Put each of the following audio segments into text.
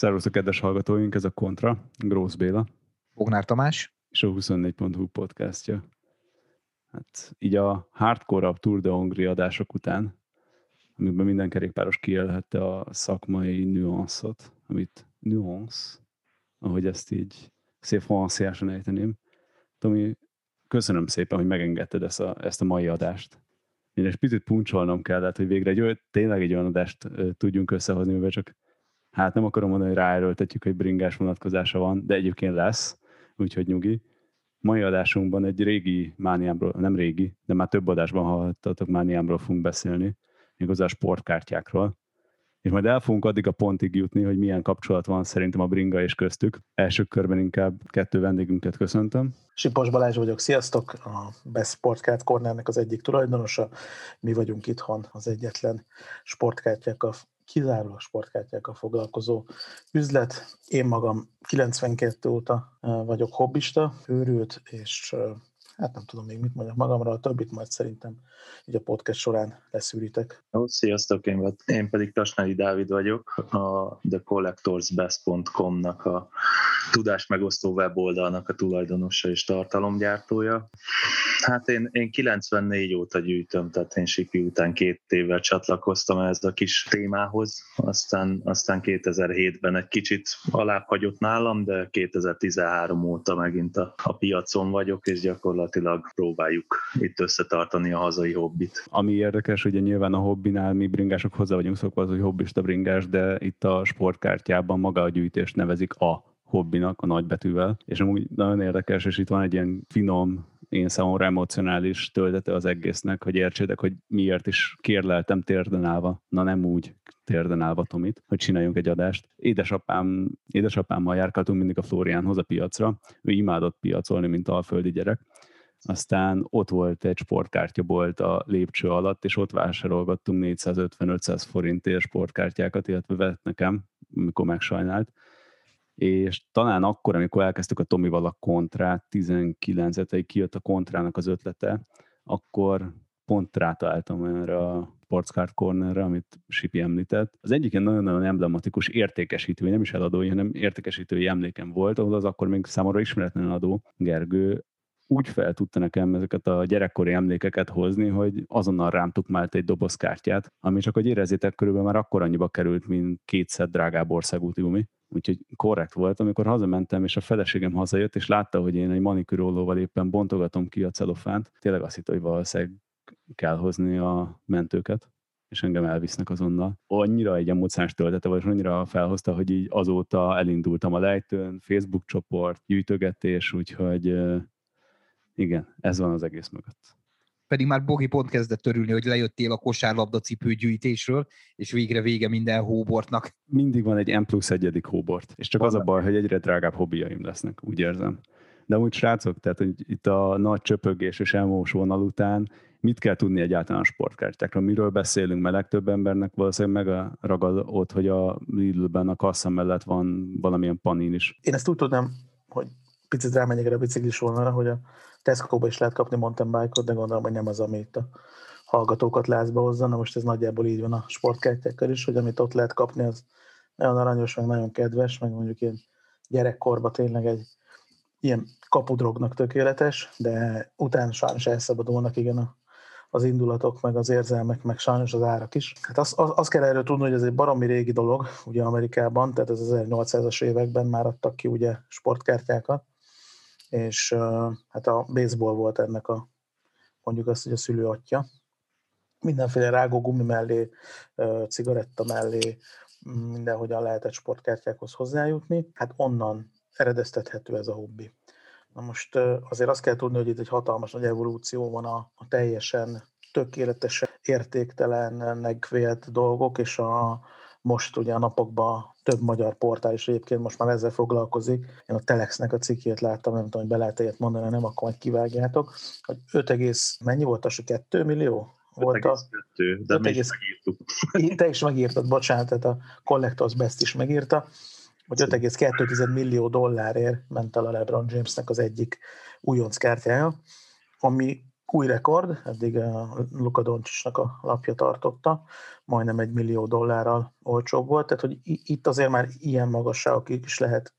Szervusztok, kedves hallgatóink, ez a Kontra, Grósz Béla. Bognár Tamás. És a 24.hu podcastja. Hát így a hardcore Tour de Hongrie adások után, amiben minden kerékpáros kiélhette a szakmai nüanszot, amit nuance, ahogy ezt így szép franciásan ejteném. Tomi, köszönöm szépen, hogy megengedted ezt a, ezt a mai adást. Én egy picit puncsolnom kellett, hogy végre egy, tényleg egy olyan adást tudjunk összehozni, mivel csak hát nem akarom mondani, hogy ráerőltetjük, hogy bringás vonatkozása van, de egyébként lesz, úgyhogy nyugi. Mai adásunkban egy régi mániámról, nem régi, de már több adásban hallhattatok mániámról fogunk beszélni, a sportkártyákról. És majd el fogunk addig a pontig jutni, hogy milyen kapcsolat van szerintem a bringa és köztük. Első körben inkább kettő vendégünket köszöntöm. Sipos Balázs vagyok, sziasztok! A Best Sportkart Cornernek az egyik tulajdonosa. Mi vagyunk itthon az egyetlen sportkártyákkal kizárólag sportkártyákkal foglalkozó üzlet. Én magam 92 óta vagyok hobbista, őrült, és hát nem tudom még mit mondjak magamra, a többit majd szerintem így a podcast során leszűritek. Sziasztok, én, én pedig Tasnai Dávid vagyok, a thecollectorsbest.com-nak a tudás megosztó weboldalnak a tulajdonosa és tartalomgyártója. Hát én, én 94 óta gyűjtöm, tehát én Sipi után két évvel csatlakoztam ez a kis témához, aztán, aztán 2007-ben egy kicsit alább hagyott nálam, de 2013 óta megint a, a piacon vagyok, és gyakorlatilag próbáljuk itt összetartani a hazai hobbit. Ami érdekes, ugye nyilván a hobbinál mi bringások hozzá vagyunk szokva az, hogy hobbista bringás, de itt a sportkártyában maga a gyűjtést nevezik a hobbinak, a nagybetűvel, és amúgy nagyon érdekes, és itt van egy ilyen finom, én számomra emocionális töltete az egésznek, hogy értsétek, hogy miért is kérleltem térden állva, na nem úgy térden állva Tomit, hogy csináljunk egy adást. Édesapám, édesapámmal járkáltunk mindig a Floriánhoz a piacra, ő imádott piacolni, mint alföldi gyerek, aztán ott volt egy sportkártyabolt a lépcső alatt, és ott vásárolgattunk 450-500 forintért sportkártyákat, illetve vett nekem, mikor megsajnált, és talán akkor, amikor elkezdtük a Tomival a kontrát, 19 kijött a kontrának az ötlete, akkor pont rátaláltam erre a Sportscard Cornerre, amit Sipi említett. Az egyik ilyen nagyon-nagyon emblematikus értékesítői, nem is eladói, hanem értékesítői emlékem volt, ahol az akkor még számomra ismeretlen adó Gergő úgy fel tudta nekem ezeket a gyerekkori emlékeket hozni, hogy azonnal rám tukmált egy dobozkártyát, ami csak, hogy érezzétek, körülbelül már akkor annyiba került, mint kétszer drágább országúti gumi úgyhogy korrekt volt. Amikor hazamentem, és a feleségem hazajött, és látta, hogy én egy manikürólóval éppen bontogatom ki a celofánt, tényleg azt hitt, hogy valószínűleg kell hozni a mentőket és engem elvisznek azonnal. Annyira egy emóciós töltete volt, és annyira felhozta, hogy így azóta elindultam a lejtőn, Facebook csoport, gyűjtögetés, úgyhogy igen, ez van az egész mögött pedig már Bogi pont kezdett örülni, hogy lejöttél a kosárlabda cipőgyűjtésről, és végre vége minden hóbortnak. Mindig van egy M plusz egyedik hóbort, és csak Van az a baj, hogy egyre drágább hobbiaim lesznek, úgy érzem. De úgy srácok, tehát hogy itt a nagy csöpögés és elmós vonal után mit kell tudni egyáltalán a sportkártyákról, miről beszélünk, mert legtöbb embernek valószínűleg meg ragad ott, hogy a Lidl-ben a kassa mellett van valamilyen panin is. Én ezt úgy tudom, hogy picit rámenjek a biciklis vonalra, hogy a Tesco-ba is lehet kapni mountain bike-ot, de gondolom, hogy nem az, ami itt a hallgatókat lázba hozza. Na most ez nagyjából így van a sportkártyákkal is, hogy amit ott lehet kapni, az nagyon aranyos, meg nagyon kedves, meg mondjuk ilyen gyerekkorban tényleg egy ilyen kapudrognak tökéletes, de utána sajnos elszabadulnak igen a, az indulatok, meg az érzelmek, meg sajnos az árak is. Hát azt, az, az kell erről tudni, hogy ez egy baromi régi dolog, ugye Amerikában, tehát az 1800-as években már adtak ki ugye sportkártyákat, és hát a baseball volt ennek a, mondjuk azt, hogy a szülő atya. Mindenféle rágó gumi mellé, cigaretta mellé, mindenhogyan lehetett sportkártyákhoz hozzájutni. Hát onnan eredeztethető ez a hobbi. Na most azért azt kell tudni, hogy itt egy hatalmas nagy evolúció van a, a teljesen tökéletes, értéktelennek vélt dolgok, és a, most ugye a napokban több magyar portál is egyébként most már ezzel foglalkozik. Én a Telexnek a cikkét láttam, nem tudom, hogy be lehet ilyet mondani, nem, akkor majd kivágjátok, hogy 5, mennyi volt az, 2 millió? Volt a, 2, de 5, mi is megírtuk. Te is megírtad, bocsánat, tehát a Collectors Best is megírta, hogy 5,2 millió dollárért ment el a LeBron Jamesnek az egyik újonc kártyája, ami új rekord, eddig a Luka Doncsicsnak a lapja tartotta, majdnem egy millió dollárral olcsóbb volt, tehát hogy itt azért már ilyen magasságokig is lehet,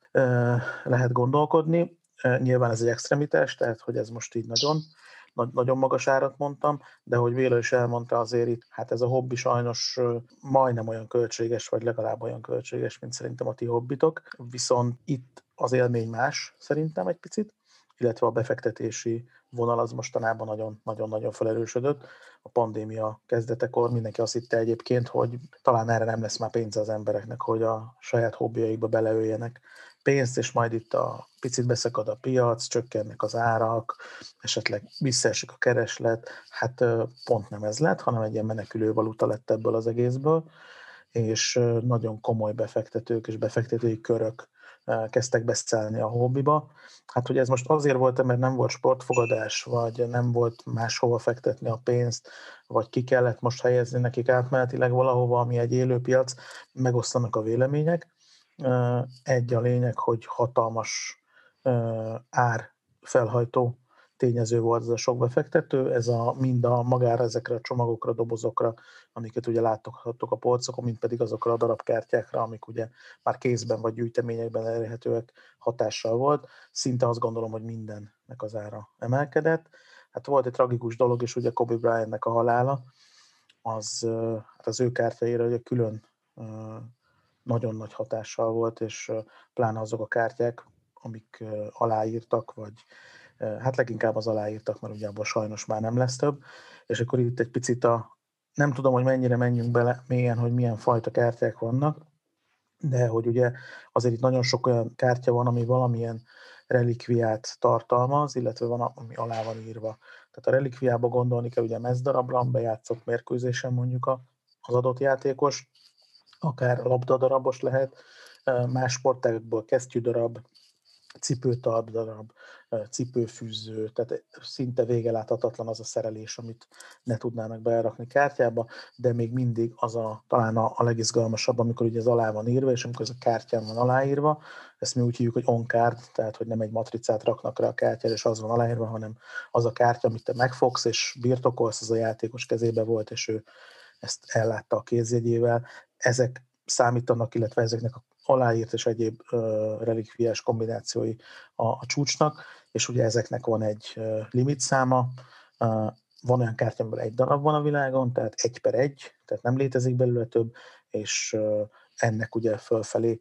lehet gondolkodni. Nyilván ez egy extremitás, tehát hogy ez most így nagyon, nagyon magas árat mondtam, de hogy Véla is elmondta azért itt, hát ez a hobbi sajnos majdnem olyan költséges, vagy legalább olyan költséges, mint szerintem a ti hobbitok, viszont itt az élmény más szerintem egy picit, illetve a befektetési vonal az mostanában nagyon-nagyon felerősödött. A pandémia kezdetekor mindenki azt hitte egyébként, hogy talán erre nem lesz már pénz az embereknek, hogy a saját hobbiaikba beleöljenek pénzt, és majd itt a picit beszakad a piac, csökkennek az árak, esetleg visszaesik a kereslet. Hát pont nem ez lett, hanem egy ilyen menekülő valuta lett ebből az egészből, és nagyon komoly befektetők és befektetői körök kezdtek beszállni a hobbiba. Hát, hogy ez most azért volt, mert nem volt sportfogadás, vagy nem volt máshova fektetni a pénzt, vagy ki kellett most helyezni nekik átmenetileg valahova, ami egy élő piac, megosztanak a vélemények. Egy a lényeg, hogy hatalmas ár felhajtó tényező volt ez a sok befektető, ez a, mind a magára ezekre a csomagokra, dobozokra, amiket ugye láthattok a polcokon, mint pedig azokra a darabkártyákra, amik ugye már kézben vagy gyűjteményekben elérhetőek hatással volt. Szinte azt gondolom, hogy mindennek az ára emelkedett. Hát volt egy tragikus dolog is, ugye Kobe Bryantnek a halála, az, hát az ő kártyáira ugye külön nagyon nagy hatással volt, és pláne azok a kártyák, amik aláírtak, vagy hát leginkább az aláírtak, mert ugye abban sajnos már nem lesz több, és akkor itt egy picit a, nem tudom, hogy mennyire menjünk bele mélyen, hogy milyen fajta kártyák vannak, de hogy ugye azért itt nagyon sok olyan kártya van, ami valamilyen relikviát tartalmaz, illetve van, ami alá van írva. Tehát a relikviába gondolni kell, ugye mezdarabra, bejátszott mérkőzésen mondjuk az adott játékos, akár labdadarabos lehet, más sportágokból kesztyűdarab, cipőtalp darab, cipőfűző, tehát szinte vége láthatatlan az a szerelés, amit ne tudnának berakni kártyába, de még mindig az a, talán a, a legizgalmasabb, amikor ugye ez alá van írva, és amikor ez a kártyán van aláírva, ezt mi úgy hívjuk, hogy on-card, tehát hogy nem egy matricát raknak rá a kártyára, és az van aláírva, hanem az a kártya, amit te megfogsz, és birtokolsz, az a játékos kezébe volt, és ő ezt ellátta a kézjegyével. Ezek számítanak, illetve ezeknek a aláírt és egyéb relikviás kombinációi a, a csúcsnak, és ugye ezeknek van egy limitszáma, van olyan kártya, amiből egy darab van a világon, tehát egy per egy, tehát nem létezik belőle több, és ennek ugye fölfelé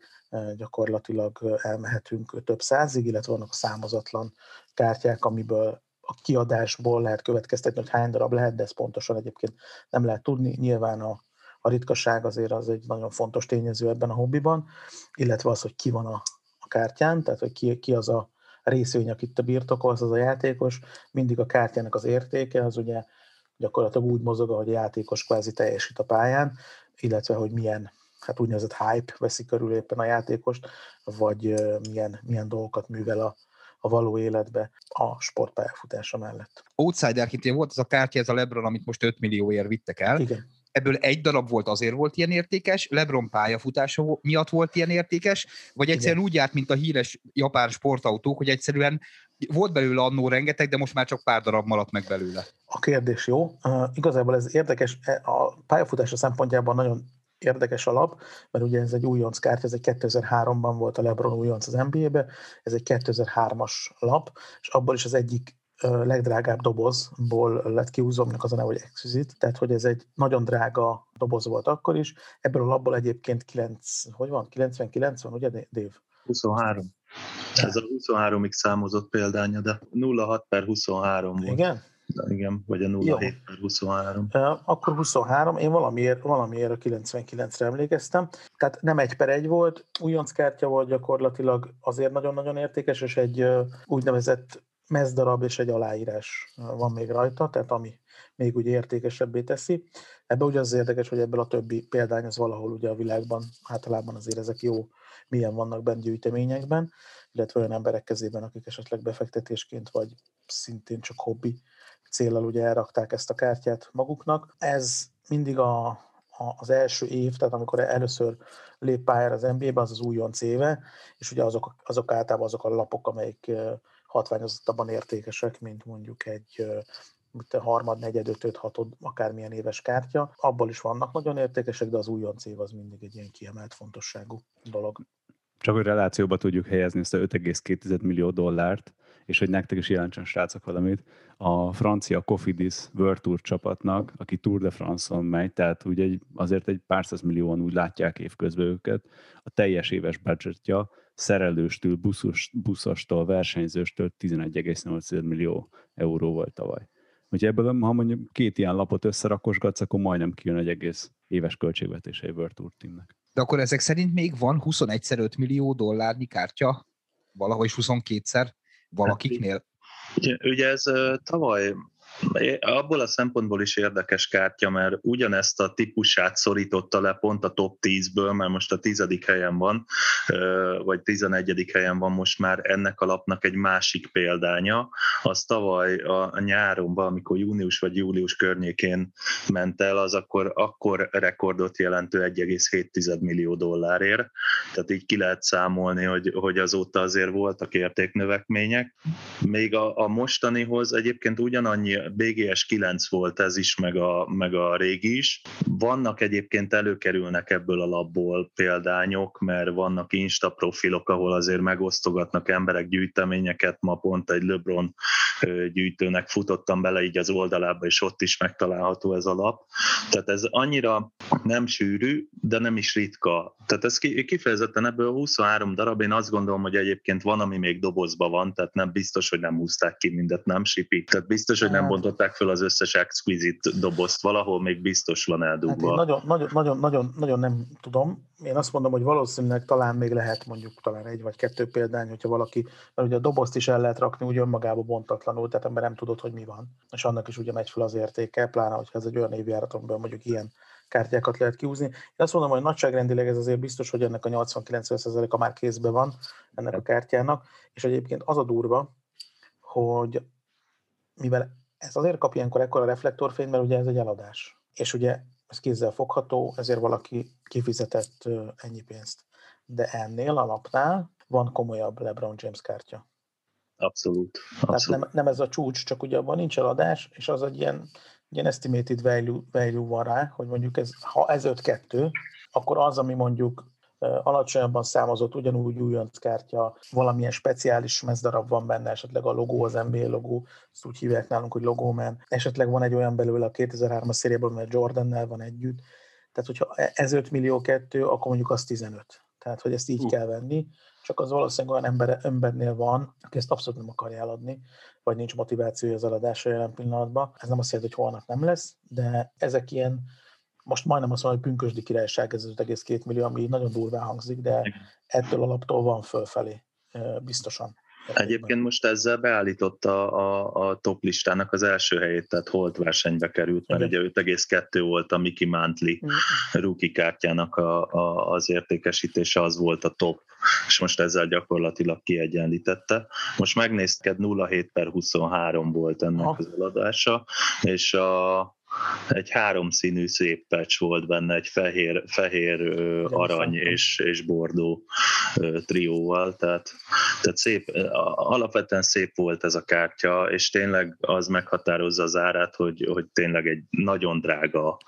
gyakorlatilag elmehetünk több százig, illetve vannak a számozatlan kártyák, amiből a kiadásból lehet következtetni, hogy hány darab lehet, de ezt pontosan egyébként nem lehet tudni. Nyilván a a ritkaság azért az egy nagyon fontos tényező ebben a hobbiban, illetve az, hogy ki van a, a kártyán, tehát hogy ki, ki az a részvény, akit te birtokolsz, az a játékos, mindig a kártyának az értéke, az ugye gyakorlatilag úgy mozog, ahogy a játékos kvázi teljesít a pályán, illetve hogy milyen hát úgynevezett hype veszi körül éppen a játékost, vagy milyen, milyen dolgokat művel a, a való életbe a sportpályafutása mellett. Outsiderként volt az a kártya, ez a Lebron, amit most 5 millióért vittek el. Igen ebből egy darab volt azért volt ilyen értékes, Lebron pályafutása miatt volt ilyen értékes, vagy egyszerűen Igen. úgy járt, mint a híres japán sportautók, hogy egyszerűen volt belőle annó rengeteg, de most már csak pár darab maradt meg belőle. A kérdés jó. Uh, igazából ez érdekes, e, a pályafutása szempontjában nagyon érdekes alap, mert ugye ez egy újonc kártya, ez egy 2003-ban volt a LeBron újonc az NBA-be, ez egy 2003-as lap, és abból is az egyik legdrágább dobozból lett kiúzva, aminek az a neve, hogy Exquisite, tehát hogy ez egy nagyon drága doboz volt akkor is. Ebből a labból egyébként 9, hogy van, 99 van, ugye Dave? 23. Ez a 23-ig számozott példánya, de 06 per 23 volt. Igen? De igen, vagy a 07 per 23. Akkor 23, én valamiért, valamiért a 99-re emlékeztem. Tehát nem egy per egy volt, újonc kártya volt gyakorlatilag, azért nagyon-nagyon értékes, és egy úgynevezett mezdarab és egy aláírás van még rajta, tehát ami még ugye értékesebbé teszi. Ebben ugye az érdekes, hogy ebből a többi példány az valahol ugye a világban általában azért ezek jó, milyen vannak bent gyűjteményekben, illetve olyan emberek kezében, akik esetleg befektetésként vagy szintén csak hobbi célral ugye elrakták ezt a kártyát maguknak. Ez mindig a, a, az első év, tehát amikor először lép pályára az NBA-be, az az újonc éve, és ugye azok, azok általában azok a lapok, amelyik hatványozottabban értékesek, mint mondjuk egy mint a harmad, negyed, ötöd, hatod, akármilyen éves kártya. Abból is vannak nagyon értékesek, de az újonc év az mindig egy ilyen kiemelt fontosságú dolog. Csak hogy relációba tudjuk helyezni ezt a 5,2 millió dollárt, és hogy nektek is jelentsen srácok valamit, a francia Cofidis World Tour csapatnak, aki Tour de France-on megy, tehát ugye azért egy pár millióan úgy látják évközben őket, a teljes éves budgetja szerelőstől, buszos, buszostól, versenyzőstől 11,8 millió euró volt tavaly. Úgyhogy ebből, ha mondjuk két ilyen lapot összerakosgatsz, akkor majdnem kijön egy egész éves költségvetése egy World Tour teamnek. De akkor ezek szerint még van 21-5 millió dollárnyi kártya, valahogy 22-szer valakiknél? Ugye, ugye ez tavaly Abból a szempontból is érdekes kártya, mert ugyanezt a típusát szorította le pont a top 10-ből, mert most a tizedik helyen van, vagy tizenegyedik helyen van most már ennek a lapnak egy másik példánya. Az tavaly a nyáron, amikor június vagy július környékén ment el, az akkor, akkor rekordot jelentő 1,7 millió dollárért. Tehát így ki lehet számolni, hogy, hogy azóta azért voltak értéknövekmények. Még a, a mostanihoz egyébként ugyanannyi BGS 9 volt ez is, meg a, meg a régi is. Vannak egyébként előkerülnek ebből a labból példányok, mert vannak Insta profilok, ahol azért megosztogatnak emberek gyűjteményeket. Ma pont egy LeBron gyűjtőnek futottam bele így az oldalába, és ott is megtalálható ez a lap. Tehát ez annyira nem sűrű, de nem is ritka. Tehát ez kifejezetten ebből 23 darab, én azt gondolom, hogy egyébként van, ami még dobozba van, tehát nem biztos, hogy nem húzták ki mindet, nem sipi. Tehát biztos, hogy nem bontották fel az összes exquisite dobozt, valahol még biztos van eldugva. Hát nagyon, nagyon, nagyon, nagyon, nagyon nem tudom. Én azt mondom, hogy valószínűleg talán még lehet mondjuk talán egy vagy kettő példány, hogyha valaki, mert ugye a dobozt is el lehet rakni úgy önmagába bontatlanul, tehát ember nem tudod, hogy mi van. És annak is ugye megy fel az értéke, pláne, hogyha ez egy olyan évjáratonban mondjuk ilyen kártyákat lehet kiúzni. Én azt mondom, hogy nagyságrendileg ez azért biztos, hogy ennek a 80-90%-a már kézbe van ennek a kártyának, és egyébként az a durva, hogy mivel ez azért kap ilyenkor ekkora reflektorfény, mert ugye ez egy eladás. És ugye ez kézzel fogható, ezért valaki kifizetett ennyi pénzt. De ennél a lapnál van komolyabb LeBron James kártya. Abszolút. abszolút. Tehát nem, nem ez a csúcs, csak ugye abban nincs eladás, és az egy ilyen, ilyen estimated value, value van rá, hogy mondjuk ez, ha ez 5-2, akkor az, ami mondjuk alacsonyabban számozott, ugyanúgy újonc kártya, valamilyen speciális mezdarab van benne, esetleg a logó, az NBA logó, ezt úgy hívják nálunk, hogy logómen. Esetleg van egy olyan belőle a 2003-as szériában, mert Jordannel van együtt. Tehát, hogyha ez 5 millió kettő, akkor mondjuk az 15. Tehát, hogy ezt így uh. kell venni, csak az valószínűleg olyan ember, embernél van, aki ezt abszolút nem akarja eladni, vagy nincs motivációja az eladásra jelen pillanatban. Ez nem azt jelenti, hogy holnap nem lesz, de ezek ilyen most majdnem azt mondom, hogy pünkösdi királyság ez 5,2 millió, ami nagyon durván hangzik, de ettől alaptól van fölfelé, biztosan. Egyébként most ezzel beállította a, a top listának az első helyét, tehát holt versenybe került, mert Igen. ugye 5,2 volt a Mickey Mantley mm. rookie kártyának a, a, az értékesítése, az volt a top, és most ezzel gyakorlatilag kiegyenlítette. Most megnézted 07 per 23 volt ennek ha. az eladása, és a egy háromszínű szép patch volt benne, egy fehér, fehér arany és, és bordó trióval, tehát, tehát szép, alapvetően szép volt ez a kártya, és tényleg az meghatározza az árát, hogy, hogy tényleg egy nagyon drága,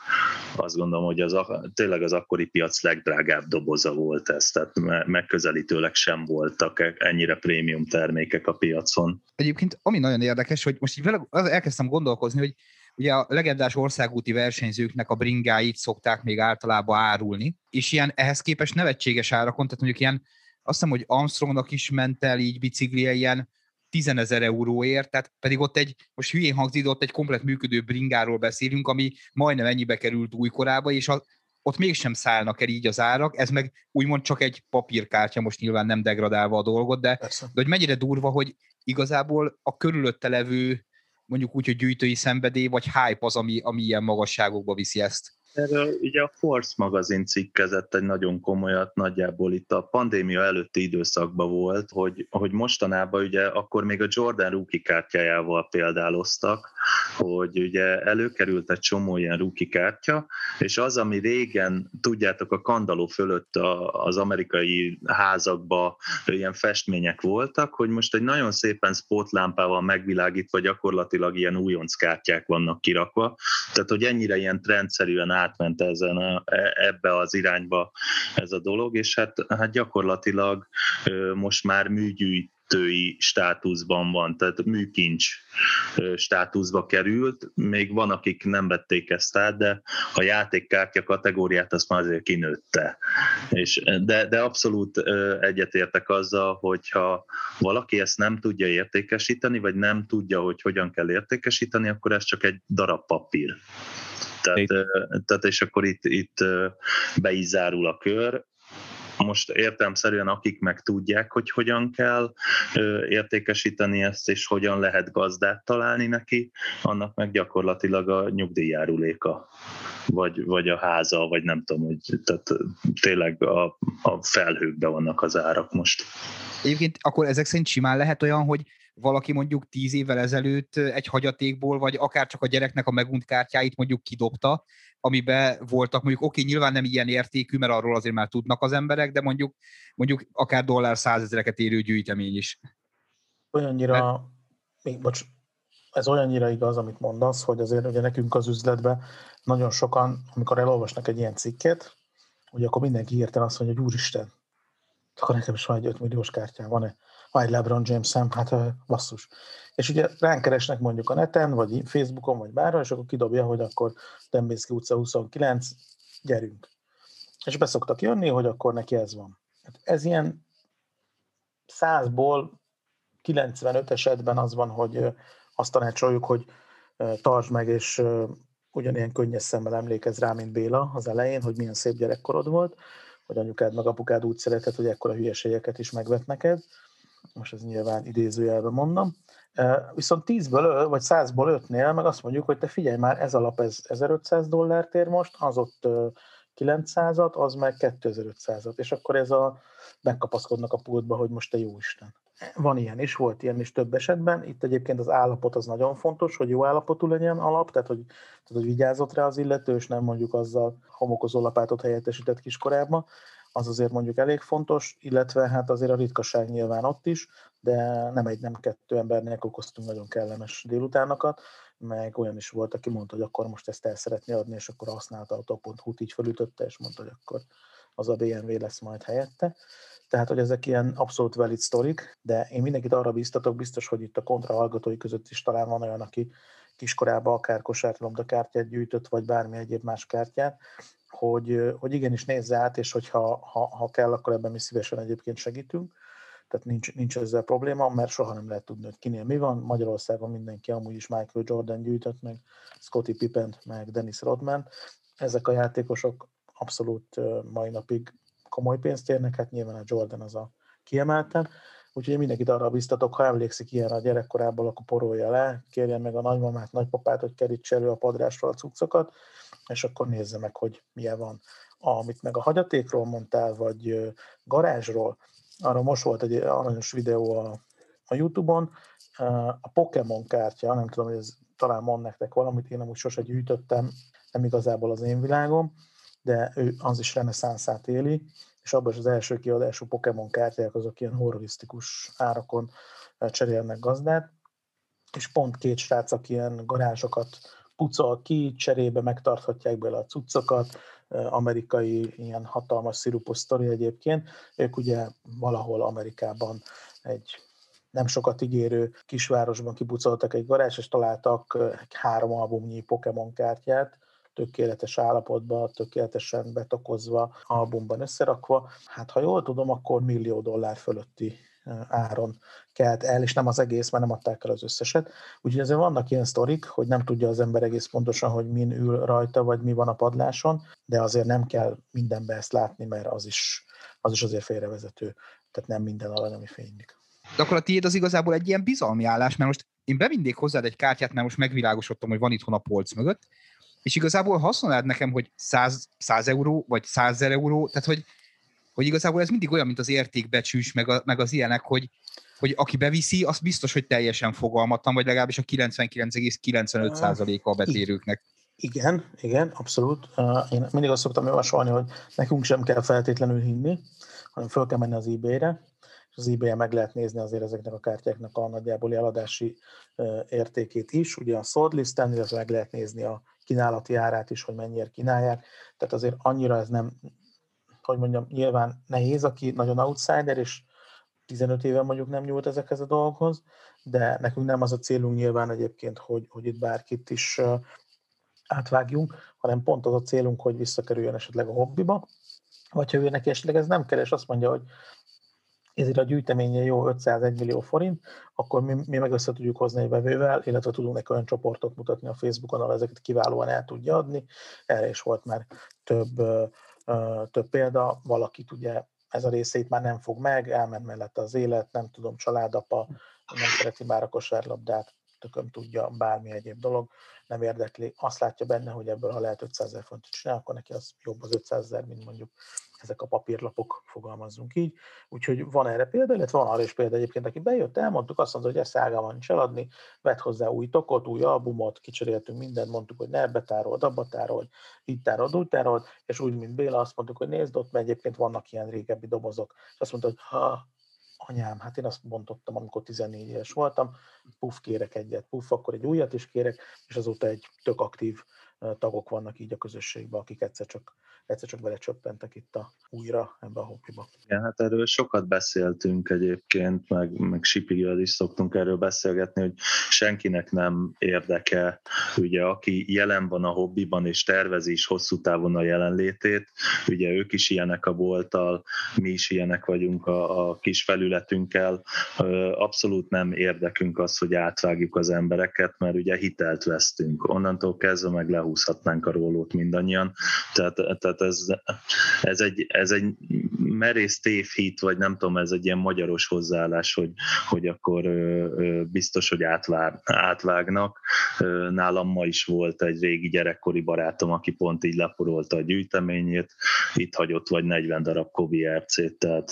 azt gondolom, hogy az, tényleg az akkori piac legdrágább doboza volt ez, tehát megközelítőleg sem voltak e, ennyire prémium termékek a piacon. Egyébként ami nagyon érdekes, hogy most így vele elkezdtem gondolkozni, hogy Ugye a legendás országúti versenyzőknek a bringáit szokták még általában árulni, és ilyen ehhez képest nevetséges árakon, tehát mondjuk ilyen, azt hiszem, hogy Armstrongnak is ment el így biciklije ilyen 10 ezer euróért, tehát pedig ott egy, most hülyén hangzik, ott egy komplet működő bringáról beszélünk, ami majdnem ennyibe került újkorába, és a, ott mégsem szállnak el így az árak, ez meg úgymond csak egy papírkártya, most nyilván nem degradálva a dolgot, de, de hogy mennyire durva, hogy igazából a körülötte levő mondjuk úgy, hogy gyűjtői szenvedély, vagy hype az, ami, ami ilyen magasságokba viszi ezt. Erről ugye a Force magazin cikkezett egy nagyon komolyat, nagyjából itt a pandémia előtti időszakban volt, hogy, hogy mostanában ugye akkor még a Jordan rookie kártyájával példáloztak, hogy ugye előkerült egy csomó ilyen rookie kártya, és az, ami régen, tudjátok, a kandaló fölött a, az amerikai házakba ilyen festmények voltak, hogy most egy nagyon szépen spotlámpával megvilágítva gyakorlatilag ilyen újonc kártyák vannak kirakva, tehát hogy ennyire ilyen trendszerűen átment ezen a, e, ebbe az irányba ez a dolog, és hát, hát gyakorlatilag most már műgyűjt tői státuszban van, tehát műkincs státuszba került. Még van, akik nem vették ezt át, de a játékkártya kategóriát azt már azért kinőtte. És, de, de abszolút egyetértek azzal, hogyha valaki ezt nem tudja értékesíteni, vagy nem tudja, hogy hogyan kell értékesíteni, akkor ez csak egy darab papír. Tehát, tehát és akkor itt, itt be is zárul a kör, most értelmszerűen akik meg tudják, hogy hogyan kell értékesíteni ezt, és hogyan lehet gazdát találni neki, annak meg gyakorlatilag a nyugdíjjáruléka vagy, vagy a háza, vagy nem tudom, hogy tehát tényleg a, a felhőkben vannak az árak most. Egyébként akkor ezek szerint simán lehet olyan, hogy valaki mondjuk tíz évvel ezelőtt egy hagyatékból, vagy akár csak a gyereknek a megunt kártyáit mondjuk kidobta, amiben voltak mondjuk, oké, nyilván nem ilyen értékű, mert arról azért már tudnak az emberek, de mondjuk, mondjuk akár dollár százezereket érő gyűjtemény is. Olyannyira, mert... még, bocs, ez olyannyira igaz, amit mondasz, hogy azért ugye nekünk az üzletben nagyon sokan, amikor elolvasnak egy ilyen cikket, ugye akkor mindenki hirtelen azt mondja, hogy úristen, akkor nekem is van egy 5 milliós kártyám, van-e? Van egy LeBron James-em, hát basszus. És ugye ránk keresnek mondjuk a neten, vagy Facebookon, vagy bárhol, és akkor kidobja, hogy akkor Dembészki utca 29, gyerünk. És beszoktak jönni, hogy akkor neki ez van. Hát ez ilyen százból 95 esetben az van, hogy azt tanácsoljuk, hogy tartsd meg, és ugyanilyen könnyes szemmel emlékez rá, mint Béla az elején, hogy milyen szép gyerekkorod volt, hogy anyukád meg apukád úgy szeretett, hogy ekkora hülyeségeket is megvet neked. Most ez nyilván idézőjelben mondom. Viszont 10-ből vagy 100-ból 5-nél meg azt mondjuk, hogy te figyelj már, ez alap ez 1500 dollárt ér most, az ott 900-at, az meg 2500-at, és akkor ez a megkapaszkodnak a pultba, hogy most te jó Isten. Van ilyen is, volt ilyen is több esetben. Itt egyébként az állapot az nagyon fontos, hogy jó állapotú legyen alap, tehát hogy, tehát, hogy vigyázott rá az illető, és nem mondjuk azzal homokozó lapátot helyettesített kiskorában. Az azért mondjuk elég fontos, illetve hát azért a ritkaság nyilván ott is, de nem egy, nem kettő embernek okoztunk nagyon kellemes délutánokat, meg olyan is volt, aki mondta, hogy akkor most ezt el szeretné adni, és akkor használta a top.hu-t, így felütötte, és mondta, hogy akkor az a BMW lesz majd helyette. Tehát, hogy ezek ilyen abszolút valid sztorik, de én mindenkit arra biztatok, biztos, hogy itt a kontra hallgatói között is talán van olyan, aki kiskorában akár kosárlabda kártyát gyűjtött, vagy bármi egyéb más kártyát, hogy, hogy igenis nézze át, és hogyha ha, ha kell, akkor ebben mi szívesen egyébként segítünk. Tehát nincs, nincs ezzel probléma, mert soha nem lehet tudni, hogy kinél mi van. Magyarországon mindenki amúgy is Michael Jordan gyűjtött, meg Scottie Pippen, meg Dennis Rodman. Ezek a játékosok abszolút mai napig komoly pénzt érnek, hát nyilván a Jordan az a kiemelten. Úgyhogy én mindenkit arra biztatok, ha emlékszik ilyen a gyerekkorából, akkor porolja le, kérjen meg a nagymamát, nagypapát, hogy kerítse elő a padrásról a cuccokat, és akkor nézze meg, hogy milyen van. Amit meg a hagyatékról mondtál, vagy garázsról, arra most volt egy aranyos videó a, a Youtube-on, a Pokémon kártya, nem tudom, hogy ez talán mond nektek valamit, én amúgy sose gyűjtöttem, nem igazából az én világom, de ő az is reneszánszát éli, és abban is az első kiadású Pokémon kártyák azok ilyen horrorisztikus árakon cserélnek gazdát, és pont két srác, aki ilyen garázsokat pucol ki, cserébe megtarthatják bele a cuccokat, amerikai ilyen hatalmas szirupos sztori egyébként. Ők ugye valahol Amerikában egy nem sokat ígérő kisvárosban kipucoltak egy garázs, és találtak három albumnyi Pokémon kártyát, tökéletes állapotban, tökéletesen betokozva, albumban összerakva. Hát ha jól tudom, akkor millió dollár fölötti áron kelt el, és nem az egész, mert nem adták el az összeset. Úgyhogy ezért vannak ilyen sztorik, hogy nem tudja az ember egész pontosan, hogy min ül rajta, vagy mi van a padláson, de azért nem kell mindenbe ezt látni, mert az is, az is azért félrevezető. Tehát nem minden arany, ami fénylik. De akkor a tiéd az igazából egy ilyen bizalmi állás, mert most én bevinnék hozzád egy kártyát, mert most megvilágosodtam, hogy van itthon a polc mögött, és igazából használd nekem, hogy 100, 100 euró, vagy 100 euró, tehát hogy, hogy igazából ez mindig olyan, mint az értékbecsűs, meg, a, meg az ilyenek, hogy, hogy aki beviszi, az biztos, hogy teljesen fogalmatlan, vagy legalábbis a 99,95%-a a betérőknek. Igen, igen, abszolút. Én mindig azt szoktam javasolni, hogy nekünk sem kell feltétlenül hinni, hanem föl kell menni az eBay-re, és az ebay meg lehet nézni azért ezeknek a kártyáknak a nagyjából eladási értékét is. Ugye a sold listen, illetve meg lehet nézni a kínálati árát is, hogy mennyire kínálják. Tehát azért annyira ez nem, hogy mondjam, nyilván nehéz, aki nagyon outsider, és 15 éve mondjuk nem nyúlt ezekhez a dolgokhoz, de nekünk nem az a célunk nyilván egyébként, hogy, hogy itt bárkit is átvágjunk, hanem pont az a célunk, hogy visszakerüljön esetleg a hobbiba, vagy ha ő neki esetleg ez nem keres, azt mondja, hogy ezért a gyűjteménye jó 501 millió forint, akkor mi, mi meg össze tudjuk hozni egy vevővel, illetve tudunk neki olyan csoportot mutatni a Facebookon, ahol ezeket kiválóan el tudja adni. Erre is volt már több, több példa. Valakit ugye ez a részét már nem fog meg, elment mellette az élet, nem tudom, családapa, nem szereti már a kosárlabdát, tököm tudja, bármi egyéb dolog, nem érdekli. Azt látja benne, hogy ebből, ha lehet 500 ezer fontot csinálni, akkor neki az jobb az 500 ezer, mint mondjuk ezek a papírlapok, fogalmazzunk így. Úgyhogy van erre példa, illetve van arra is példa egyébként, aki bejött, elmondtuk, azt mondta, hogy ezt ágában nincs eladni, vett hozzá új tokot, új albumot, kicseréltünk mindent, mondtuk, hogy ne ebbe tárold, abba tárold, így tárold, úgy tárold, és úgy, mint Béla, azt mondtuk, hogy nézd ott, mert egyébként vannak ilyen régebbi dobozok. És azt mondta, hogy ha, anyám, hát én azt bontottam, amikor 14 éves voltam, puff kérek egyet, puff, akkor egy újat is kérek, és azóta egy tök aktív tagok vannak így a közösségben, akik egyszer csak egyszer csak belecsöppentek itt a újra ebbe a hobbiba. Igen, hát erről sokat beszéltünk egyébként, meg, meg Sipigivel is szoktunk erről beszélgetni, hogy senkinek nem érdeke, ugye aki jelen van a hobbiban és tervezi is hosszú távon a jelenlétét, ugye ők is ilyenek a bolttal, mi is ilyenek vagyunk a, a kis felületünkkel, abszolút nem érdekünk az, hogy átvágjuk az embereket, mert ugye hitelt vesztünk. Onnantól kezdve meg lehúzhatnánk a rólót mindannyian, tehát, tehát ez, ez, egy, ez egy merész tévhit, vagy nem tudom, ez egy ilyen magyaros hozzáállás, hogy, hogy akkor biztos, hogy átvág, átvágnak. Nálam ma is volt egy régi gyerekkori barátom, aki pont így leporolta a gyűjteményét, itt hagyott vagy 40 darab Kobi RC-t, tehát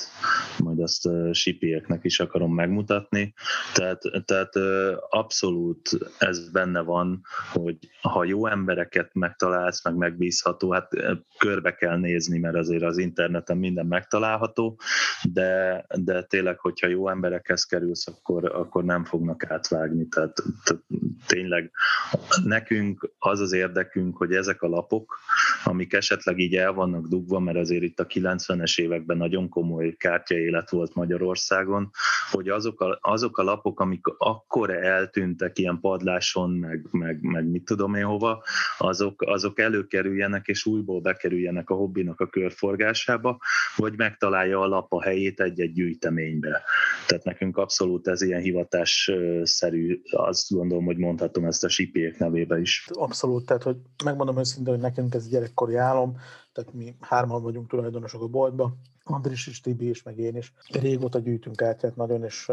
majd azt sipieknek is akarom megmutatni. Tehát, tehát abszolút ez benne van, hogy ha jó embereket megtalálsz, meg megbízható, hát körbe kell nézni, mert azért az interneten minden megtalálható, de, de tényleg, hogyha jó emberekhez kerülsz, akkor, akkor nem fognak átvágni. Tehát, tényleg nekünk az az érdekünk, hogy ezek a lapok, amik esetleg így el vannak dugva, mert azért itt a 90-es években nagyon komoly kártyaélet volt Magyarországon, hogy azok a, azok a lapok, amik akkor eltűntek ilyen padláson, meg, meg, meg mit tudom én hova, azok, azok előkerüljenek és újból bekerüljenek a hobbinak a körforgásába, vagy megtalálja a lap a helyét egy-egy gyűjteménybe. Tehát nekünk abszolút ez ilyen hivatásszerű, azt gondolom, hogy mondhatom ezt a sipiek nevébe is. Abszolút, tehát hogy megmondom őszintén, hogy nekünk ez gyerekkori álom, tehát mi hárman vagyunk tulajdonosok a boltba, Andris is, Tibi is, meg én is. Régóta gyűjtünk tehát nagyon, és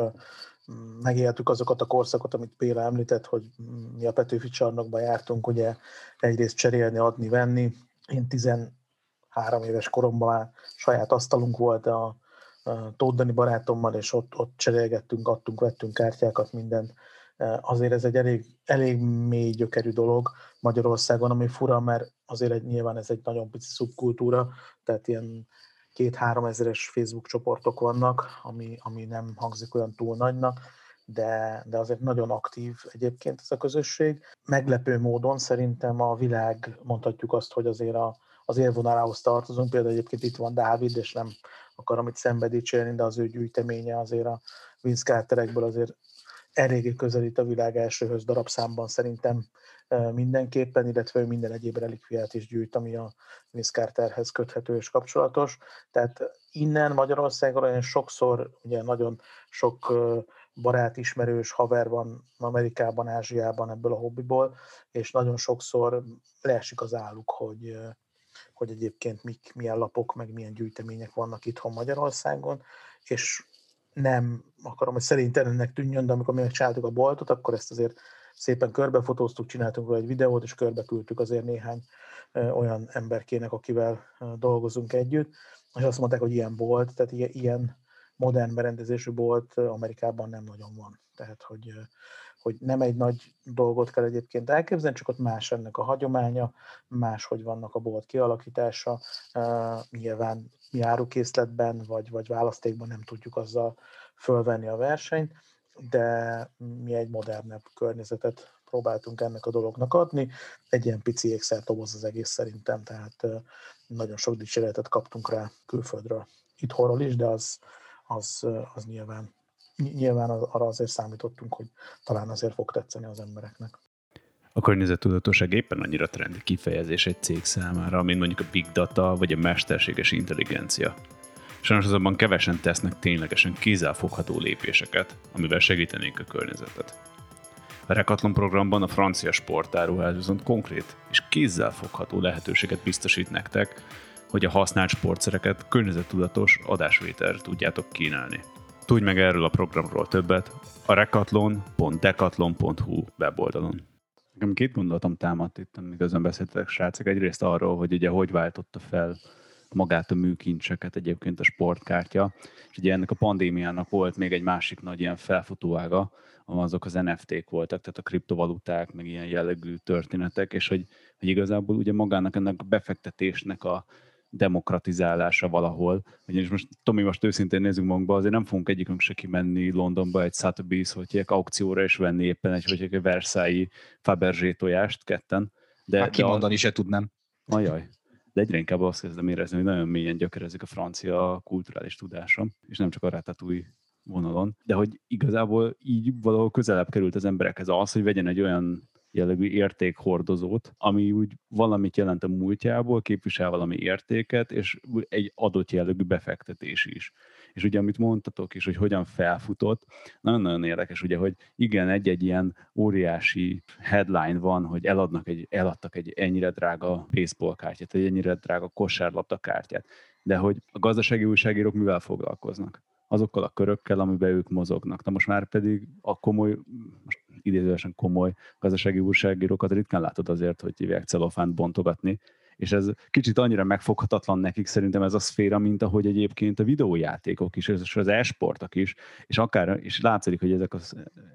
megéltük azokat a korszakot, amit Péla említett, hogy mi a Petőfi csarnokba jártunk, ugye egyrészt cserélni, adni, venni. Én 13 éves koromban már saját asztalunk volt a, a Tóth barátommal, és ott, ott cserélgettünk, adtunk, vettünk kártyákat, mindent. Azért ez egy elég, elég mély gyökerű dolog Magyarországon, ami fura, mert azért egy, nyilván ez egy nagyon pici szubkultúra, tehát ilyen két-három ezeres Facebook csoportok vannak, ami, ami nem hangzik olyan túl nagynak, de, de azért nagyon aktív egyébként ez a közösség. Meglepő módon szerintem a világ, mondhatjuk azt, hogy azért a, az élvonalához tartozunk, például egyébként itt van Dávid, és nem akarom itt szembe de az ő gyűjteménye azért a Vince Carterekből azért eléggé közelít a világ elsőhöz darabszámban szerintem mindenképpen, illetve ő minden egyéb relikviát is gyűjt, ami a Vince Carterhez köthető és kapcsolatos. Tehát innen Magyarországon olyan sokszor, ugye nagyon sok barát, ismerős, haver van Amerikában, Ázsiában ebből a hobbiból, és nagyon sokszor leesik az álluk, hogy, hogy egyébként mik, milyen lapok, meg milyen gyűjtemények vannak itthon Magyarországon, és nem akarom, hogy szerintem ennek tűnjön, de amikor mi megcsináltuk a boltot, akkor ezt azért szépen körbefotóztuk, csináltunk róla egy videót, és körbeküldtük azért néhány olyan emberkének, akivel dolgozunk együtt, és azt mondták, hogy ilyen volt, tehát ilyen modern berendezésű bolt Amerikában nem nagyon van. Tehát, hogy, hogy nem egy nagy dolgot kell egyébként elképzelni, csak ott más ennek a hagyománya, más, hogy vannak a bolt kialakítása, nyilván mi árukészletben vagy, vagy választékban nem tudjuk azzal fölvenni a versenyt, de mi egy modernebb környezetet próbáltunk ennek a dolognak adni. Egy ilyen pici ékszertoboz az egész szerintem, tehát nagyon sok dicséretet kaptunk rá külföldről. Itthonról is, de az, az, az nyilván, nyilván arra azért számítottunk, hogy talán azért fog tetszeni az embereknek. A környezettudatosság éppen annyira trendi kifejezés egy cég számára, mint mondjuk a big data vagy a mesterséges intelligencia. Sajnos azonban kevesen tesznek ténylegesen kézzelfogható lépéseket, amivel segítenénk a környezetet. A Rekatlon programban a francia sportáruház viszont konkrét és kézzelfogható lehetőséget biztosít nektek, hogy a használt sportszereket környezettudatos adásvételre tudjátok kínálni. Tudj meg erről a programról többet a rekatlon.decathlon.hu weboldalon. Nekem két gondolatom támadt itt, miközben beszéltek srácok. Egyrészt arról, hogy ugye hogy váltotta fel magát a műkincseket egyébként a sportkártya, és ugye ennek a pandémiának volt még egy másik nagy ilyen felfutóága, azok az NFT-k voltak, tehát a kriptovaluták, meg ilyen jellegű történetek, és hogy, hogy igazából ugye magának ennek a befektetésnek a, demokratizálása valahol. Ugyanis most, Tomi, most őszintén nézzük magunkba, azért nem fogunk egyikünk se kimenni Londonba egy Sotheby's, hogy aukcióra és venni éppen egy, hogy egy Versailles Fabergé tojást ketten. De, hát kimondani de se tudnám. Ajaj. De egyre inkább azt kezdem érezni, hogy nagyon mélyen gyökerezik a francia kulturális tudásom, és nem csak a ratatouille vonalon, de hogy igazából így valahol közelebb került az emberekhez az, hogy vegyen egy olyan jellegű értékhordozót, ami úgy valamit jelent a múltjából, képvisel valami értéket, és egy adott jellegű befektetés is. És ugye, amit mondtatok is, hogy hogyan felfutott, nagyon-nagyon érdekes, ugye, hogy igen, egy-egy ilyen óriási headline van, hogy eladnak egy, eladtak egy ennyire drága baseball kártyát, egy ennyire drága kosárlabda kártyát, de hogy a gazdasági újságírók mivel foglalkoznak? azokkal a körökkel, amiben ők mozognak. Na most már pedig a komoly, most idézősen komoly gazdasági újságírókat ritkán látod azért, hogy hívják celofánt bontogatni, és ez kicsit annyira megfoghatatlan nekik szerintem ez a szféra, mint ahogy egyébként a videójátékok is, és az e-sportok is, és akár, és látszik, hogy ezek a,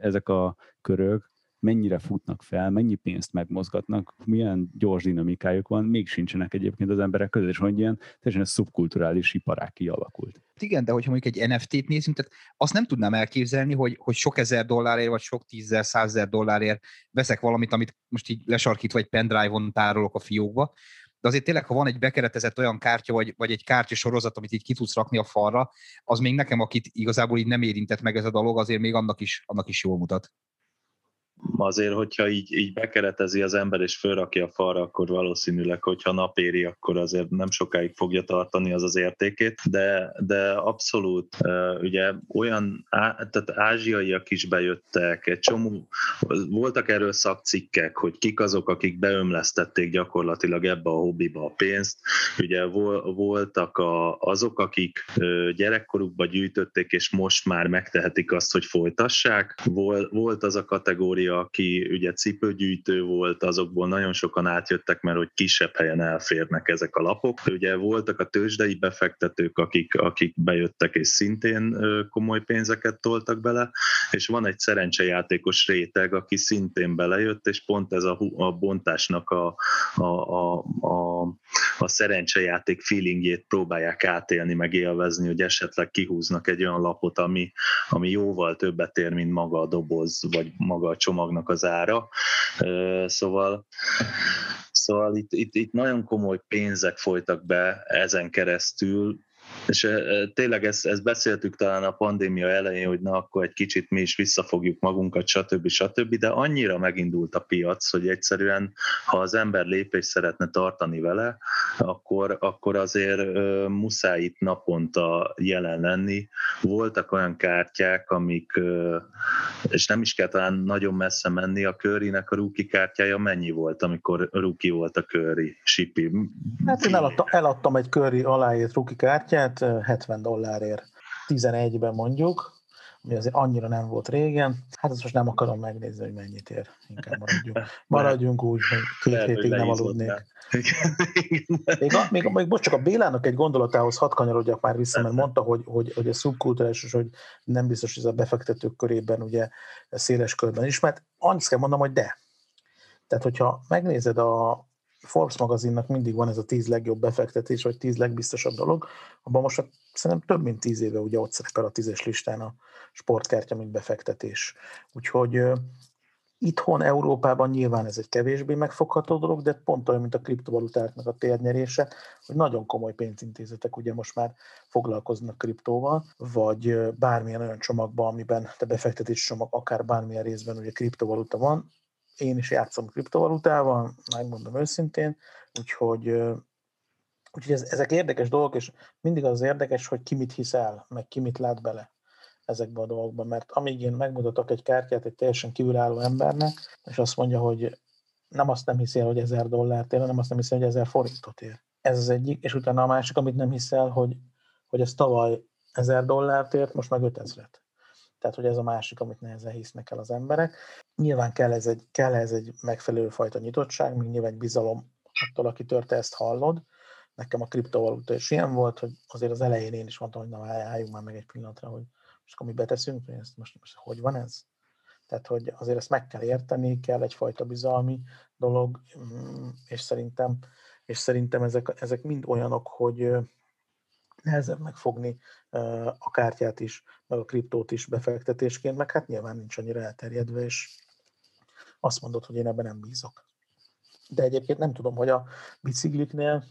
ezek a körök mennyire futnak fel, mennyi pénzt megmozgatnak, milyen gyors dinamikájuk van, még sincsenek egyébként az emberek között, és hogy ilyen teljesen szubkulturális iparák kialakult. Igen, de hogyha mondjuk egy NFT-t nézünk, tehát azt nem tudnám elképzelni, hogy, hogy sok ezer dollárért, vagy sok tízzer, százezer dollárért veszek valamit, amit most így lesarkítva egy pendrive-on tárolok a fiókba, de azért tényleg, ha van egy bekeretezett olyan kártya, vagy, vagy egy kártya sorozat, amit így ki tudsz rakni a falra, az még nekem, akit igazából így nem érintett meg ez a dolog, azért még annak is, annak is jól mutat azért, hogyha így, így bekeretezi az ember és fölrakja a falra, akkor valószínűleg, hogyha napéri, akkor azért nem sokáig fogja tartani az az értékét, de, de abszolút ugye olyan, tehát ázsiaiak is bejöttek, egy csomó, voltak erről szakcikkek, hogy kik azok, akik beömlesztették gyakorlatilag ebbe a hobbiba a pénzt, ugye voltak a, azok, akik gyerekkorukba gyűjtötték, és most már megtehetik azt, hogy folytassák, volt az a kategória, aki ugye cipőgyűjtő volt, azokból nagyon sokan átjöttek, mert hogy kisebb helyen elférnek ezek a lapok. Ugye voltak a tőzsdei befektetők, akik, akik bejöttek és szintén komoly pénzeket toltak bele, és van egy szerencsejátékos réteg, aki szintén belejött, és pont ez a, a bontásnak a, a, a, a, a szerencsejáték feelingjét próbálják átélni, meg hogy esetleg kihúznak egy olyan lapot, ami, ami jóval többet ér, mint maga a doboz, vagy maga a csomag csomagnak az ára. Szóval Szóval itt, itt, itt nagyon komoly pénzek folytak be ezen keresztül, és tényleg ezt, ezt beszéltük talán a pandémia elején, hogy na akkor egy kicsit mi is visszafogjuk magunkat, stb. stb. De annyira megindult a piac, hogy egyszerűen, ha az ember lépést szeretne tartani vele, akkor, akkor azért muszáj itt naponta jelen lenni. Voltak olyan kártyák, amik, és nem is kell talán nagyon messze menni, a körinek a rúki kártyája mennyi volt, amikor rúki volt a köri, Sipi? Hát én eladtam, eladtam egy köri aláírt rúki kártyát, 70 dollárért 11-ben mondjuk, ami azért annyira nem volt régen. Hát ezt most nem akarom megnézni, hogy mennyit ér. Inkább maradjunk, maradjunk úgy, hogy két Lehet, hétig nem aludnék. Még, a, még, még most csak a Bélának egy gondolatához hat kanyarodjak már vissza, mert mondta, hogy, hogy, hogy a szubkulturális, hogy nem biztos, hogy ez a befektetők körében ugye széles körben is, mert annyit kell mondom, hogy de. Tehát, hogyha megnézed a, Forbes magazinnak mindig van ez a tíz legjobb befektetés, vagy tíz legbiztosabb dolog, abban most szerintem több mint tíz éve ugye ott szerepel a tízes listán a sportkártya, mint befektetés. Úgyhogy itthon, Európában nyilván ez egy kevésbé megfogható dolog, de pont olyan, mint a kriptovalutáknak a térnyerése, hogy nagyon komoly pénzintézetek ugye most már foglalkoznak kriptóval, vagy bármilyen olyan csomagban, amiben te befektetés csomag, akár bármilyen részben ugye kriptovaluta van, én is játszom kriptovalutával, megmondom őszintén, úgyhogy, úgyhogy ez, ezek érdekes dolgok, és mindig az érdekes, hogy ki mit hisz el, meg ki mit lát bele ezekbe a dolgokba, mert amíg én megmutatok egy kártyát egy teljesen kívülálló embernek, és azt mondja, hogy nem azt nem hiszi el, hogy ezer dollárt ér, hanem azt nem hiszi, hogy ezer forintot ér. Ez az egyik, és utána a másik, amit nem hiszel, hogy, hogy ez tavaly ezer dollárt ért, most meg ötezret. Tehát, hogy ez a másik, amit nehezen hisznek el az emberek. Nyilván kell ez egy, kell ez egy megfelelő fajta nyitottság, még nyilván egy bizalom attól, akitől te ezt hallod. Nekem a kriptovaluta is ilyen volt, hogy azért az elején én is mondtam, hogy na álljunk már meg egy pillanatra, hogy most akkor mi beteszünk pénzt, most, most hogy van ez? Tehát, hogy azért ezt meg kell érteni, kell egyfajta bizalmi dolog, mm, és szerintem, és szerintem ezek, ezek mind olyanok, hogy, nehezebb megfogni a kártyát is, meg a kriptót is befektetésként, meg hát nyilván nincs annyira elterjedve, és azt mondod, hogy én ebben nem bízok. De egyébként nem tudom, hogy a bicikliknél,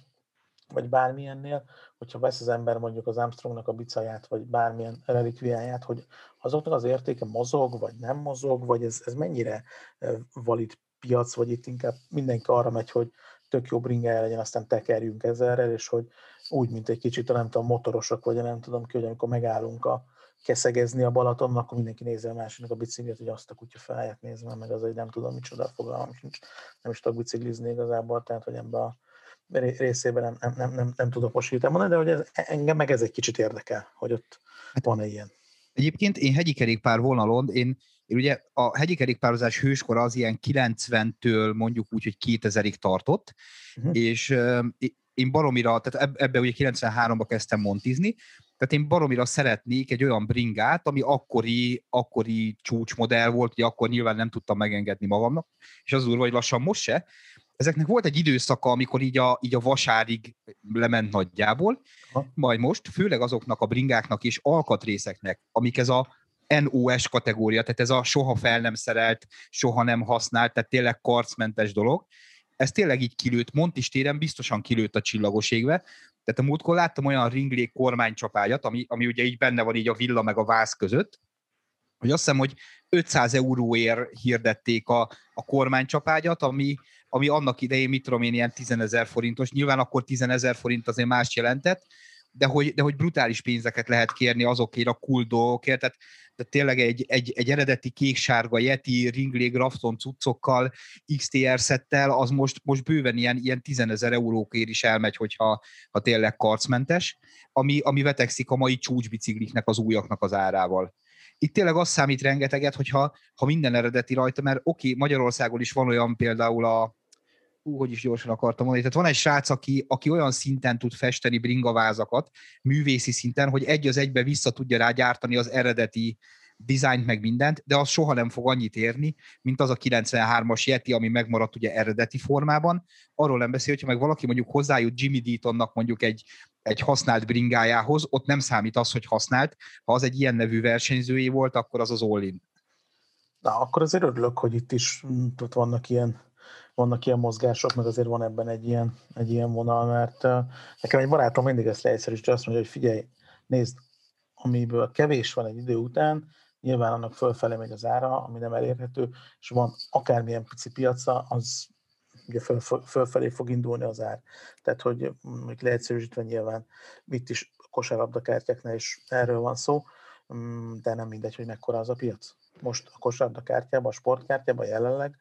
vagy bármilyennél, hogyha vesz az ember mondjuk az Armstrongnak a bicaját, vagy bármilyen relikviáját, hogy azoknak az értéke mozog, vagy nem mozog, vagy ez, ez mennyire valid piac, vagy itt inkább mindenki arra megy, hogy tök jó bringája legyen, aztán tekerjünk ezerrel, és hogy úgy, mint egy kicsit a nem tudom, motorosok, vagy nem tudom ki, hogy amikor megállunk a keszegezni a Balaton, akkor mindenki nézi a másiknak a biciklit, hogy azt a kutya felját nézve, meg az, hogy nem tudom, micsoda fogalmam sincs, nem is tudok biciklizni igazából, tehát hogy ebbe a részében nem, nem, nem, nem, nem tudok most mondani, de hogy ez, engem meg ez egy kicsit érdekel, hogy ott hát, van-e ilyen. Egyébként én hegyi kerékpár vonalon, én, én ugye a hegyi kerékpározás hőskora az ilyen 90-től mondjuk úgy, hogy 2000-ig tartott, uh-huh. és én baromira, tehát ebbe ugye 93-ba kezdtem montizni, tehát én baromira szeretnék egy olyan bringát, ami akkori, akkori csúcsmodell volt, hogy akkor nyilván nem tudtam megengedni magamnak, és az úr, hogy lassan most se. Ezeknek volt egy időszaka, amikor így a, így a vasárig lement nagyjából, ha. majd most, főleg azoknak a bringáknak és alkatrészeknek, amik ez a NOS kategória, tehát ez a soha fel nem szerelt, soha nem használt, tehát tényleg karcmentes dolog, ez tényleg így kilőtt, Montis téren biztosan kilőtt a csillagos égbe. Tehát a múltkor láttam olyan ringlék kormánycsapágyat, ami, ami ugye így benne van így a villa meg a váz között, hogy azt hiszem, hogy 500 euróért hirdették a, a kormánycsapágyat, ami, ami annak idején, mit tudom én, ilyen 10 ezer forintos. Nyilván akkor 10 ezer forint azért más jelentett, de hogy, de hogy brutális pénzeket lehet kérni azokért a cool dolgokért, tehát, tehát tényleg egy, egy, egy eredeti kék-sárga Yeti, Ringley, Grafton cuccokkal, XTR szettel, az most, most bőven ilyen, ilyen 10 ezer eurókért is elmegy, hogyha ha tényleg karcmentes, ami, ami vetekszik a mai csúcsbicikliknek, az újaknak az árával. Itt tényleg az számít rengeteget, hogyha ha minden eredeti rajta, mert oké, okay, Magyarországon is van olyan például a, hú, hogy is gyorsan akartam mondani, tehát van egy srác, aki, aki olyan szinten tud festeni bringavázakat, művészi szinten, hogy egy az egybe vissza tudja rágyártani az eredeti dizájnt meg mindent, de az soha nem fog annyit érni, mint az a 93-as Yeti, ami megmaradt ugye eredeti formában. Arról nem beszél, hogyha meg valaki mondjuk hozzájut Jimmy Deatonnak mondjuk egy, egy használt bringájához, ott nem számít az, hogy használt. Ha az egy ilyen nevű versenyzőjé volt, akkor az az all. Na, akkor azért örülök, hogy itt is mm, ott vannak ilyen vannak ilyen mozgások, meg azért van ebben egy ilyen, egy ilyen vonal, mert nekem egy barátom mindig ezt leegyszerűsítő, azt mondja, hogy figyelj, nézd, amiből kevés van egy idő után, nyilván annak fölfele megy az ára, ami nem elérhető, és van akármilyen pici piaca, az ugye föl, fölfelé fog indulni az ár. Tehát, hogy még leegyszerűsítve nyilván itt is kosárlabdakártyáknál is erről van szó, mm, de nem mindegy, hogy mekkora az a piac. Most a kosárlabdakártyában, a sportkártyában jelenleg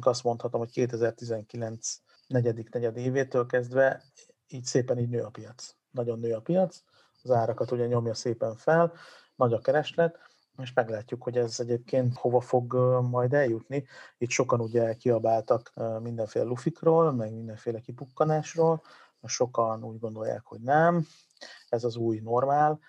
azt mondhatom, hogy 2019 negyedik negyed évétől kezdve így szépen így nő a piac. Nagyon nő a piac, az árakat ugye nyomja szépen fel, nagy a kereslet, és meglátjuk, hogy ez egyébként hova fog majd eljutni. Itt sokan ugye kiabáltak mindenféle lufikról, meg mindenféle kipukkanásról, sokan úgy gondolják, hogy nem, ez az új normál,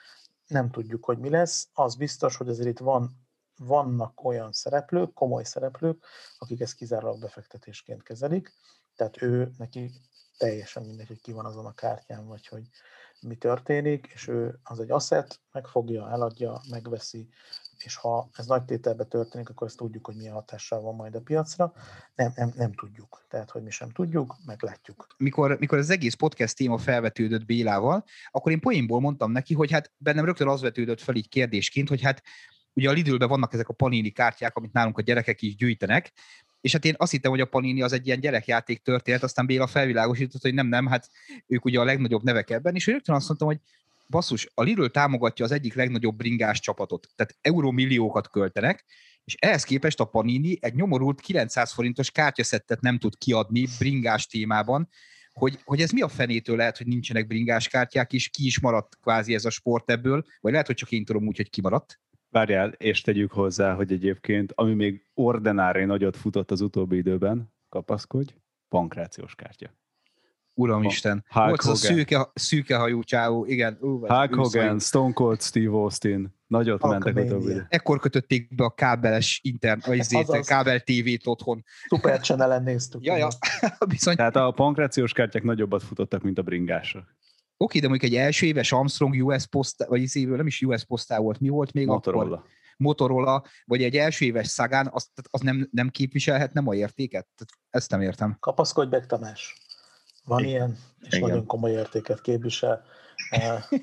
nem tudjuk, hogy mi lesz. Az biztos, hogy azért itt van, vannak olyan szereplők, komoly szereplők, akik ezt kizárólag befektetésként kezelik, tehát ő neki teljesen mindegy, hogy ki van azon a kártyán, vagy hogy mi történik, és ő az egy asset, megfogja, eladja, megveszi, és ha ez nagy tételbe történik, akkor ezt tudjuk, hogy milyen hatással van majd a piacra. Nem, nem, nem tudjuk. Tehát, hogy mi sem tudjuk, meglátjuk. Mikor, mikor az egész podcast téma felvetődött Bélával, akkor én poénból mondtam neki, hogy hát bennem rögtön az vetődött fel így kérdésként, hogy hát ugye a Lidlben vannak ezek a panini kártyák, amit nálunk a gyerekek is gyűjtenek, és hát én azt hittem, hogy a Panini az egy ilyen gyerekjáték történet, aztán Béla felvilágosított, hogy nem, nem, hát ők ugye a legnagyobb nevek ebben, és rögtön azt mondtam, hogy basszus, a Lidl támogatja az egyik legnagyobb bringás csapatot, tehát eurómilliókat költenek, és ehhez képest a Panini egy nyomorult 900 forintos kártyaszettet nem tud kiadni bringás témában, hogy, hogy ez mi a fenétől lehet, hogy nincsenek bringás kártyák, és ki is maradt kvázi ez a sport ebből, vagy lehet, hogy csak én tudom úgy, hogy kimaradt. Várjál, és tegyük hozzá, hogy egyébként, ami még ordinári nagyot futott az utóbbi időben, kapaszkodj, pankrációs kártya. Uramisten. Hulk Volt az a szűke, szűke hajú csáó, igen. Ú, Hulk Hogan, Stone Cold Steve Austin. Nagyot Hulk mentek utóbbi. Ekkor kötötték be a kábeles intern, vagy zét, kábel TV-t otthon. Super channel néztük. ja, ja. Bizony. Tehát a pankrációs kártyák nagyobbat futottak, mint a bringások. Oké, de mondjuk egy első éves Armstrong US posztá, vagy izéből nem is US posztá volt, mi volt még Motorola. akkor? Motorola, vagy egy első éves Szagán, az, az nem, nem képviselhet nem a értéket? Ezt nem értem. Kapaszkodj meg, Tamás. Van Igen. ilyen, és Igen. nagyon komoly értéket képvisel.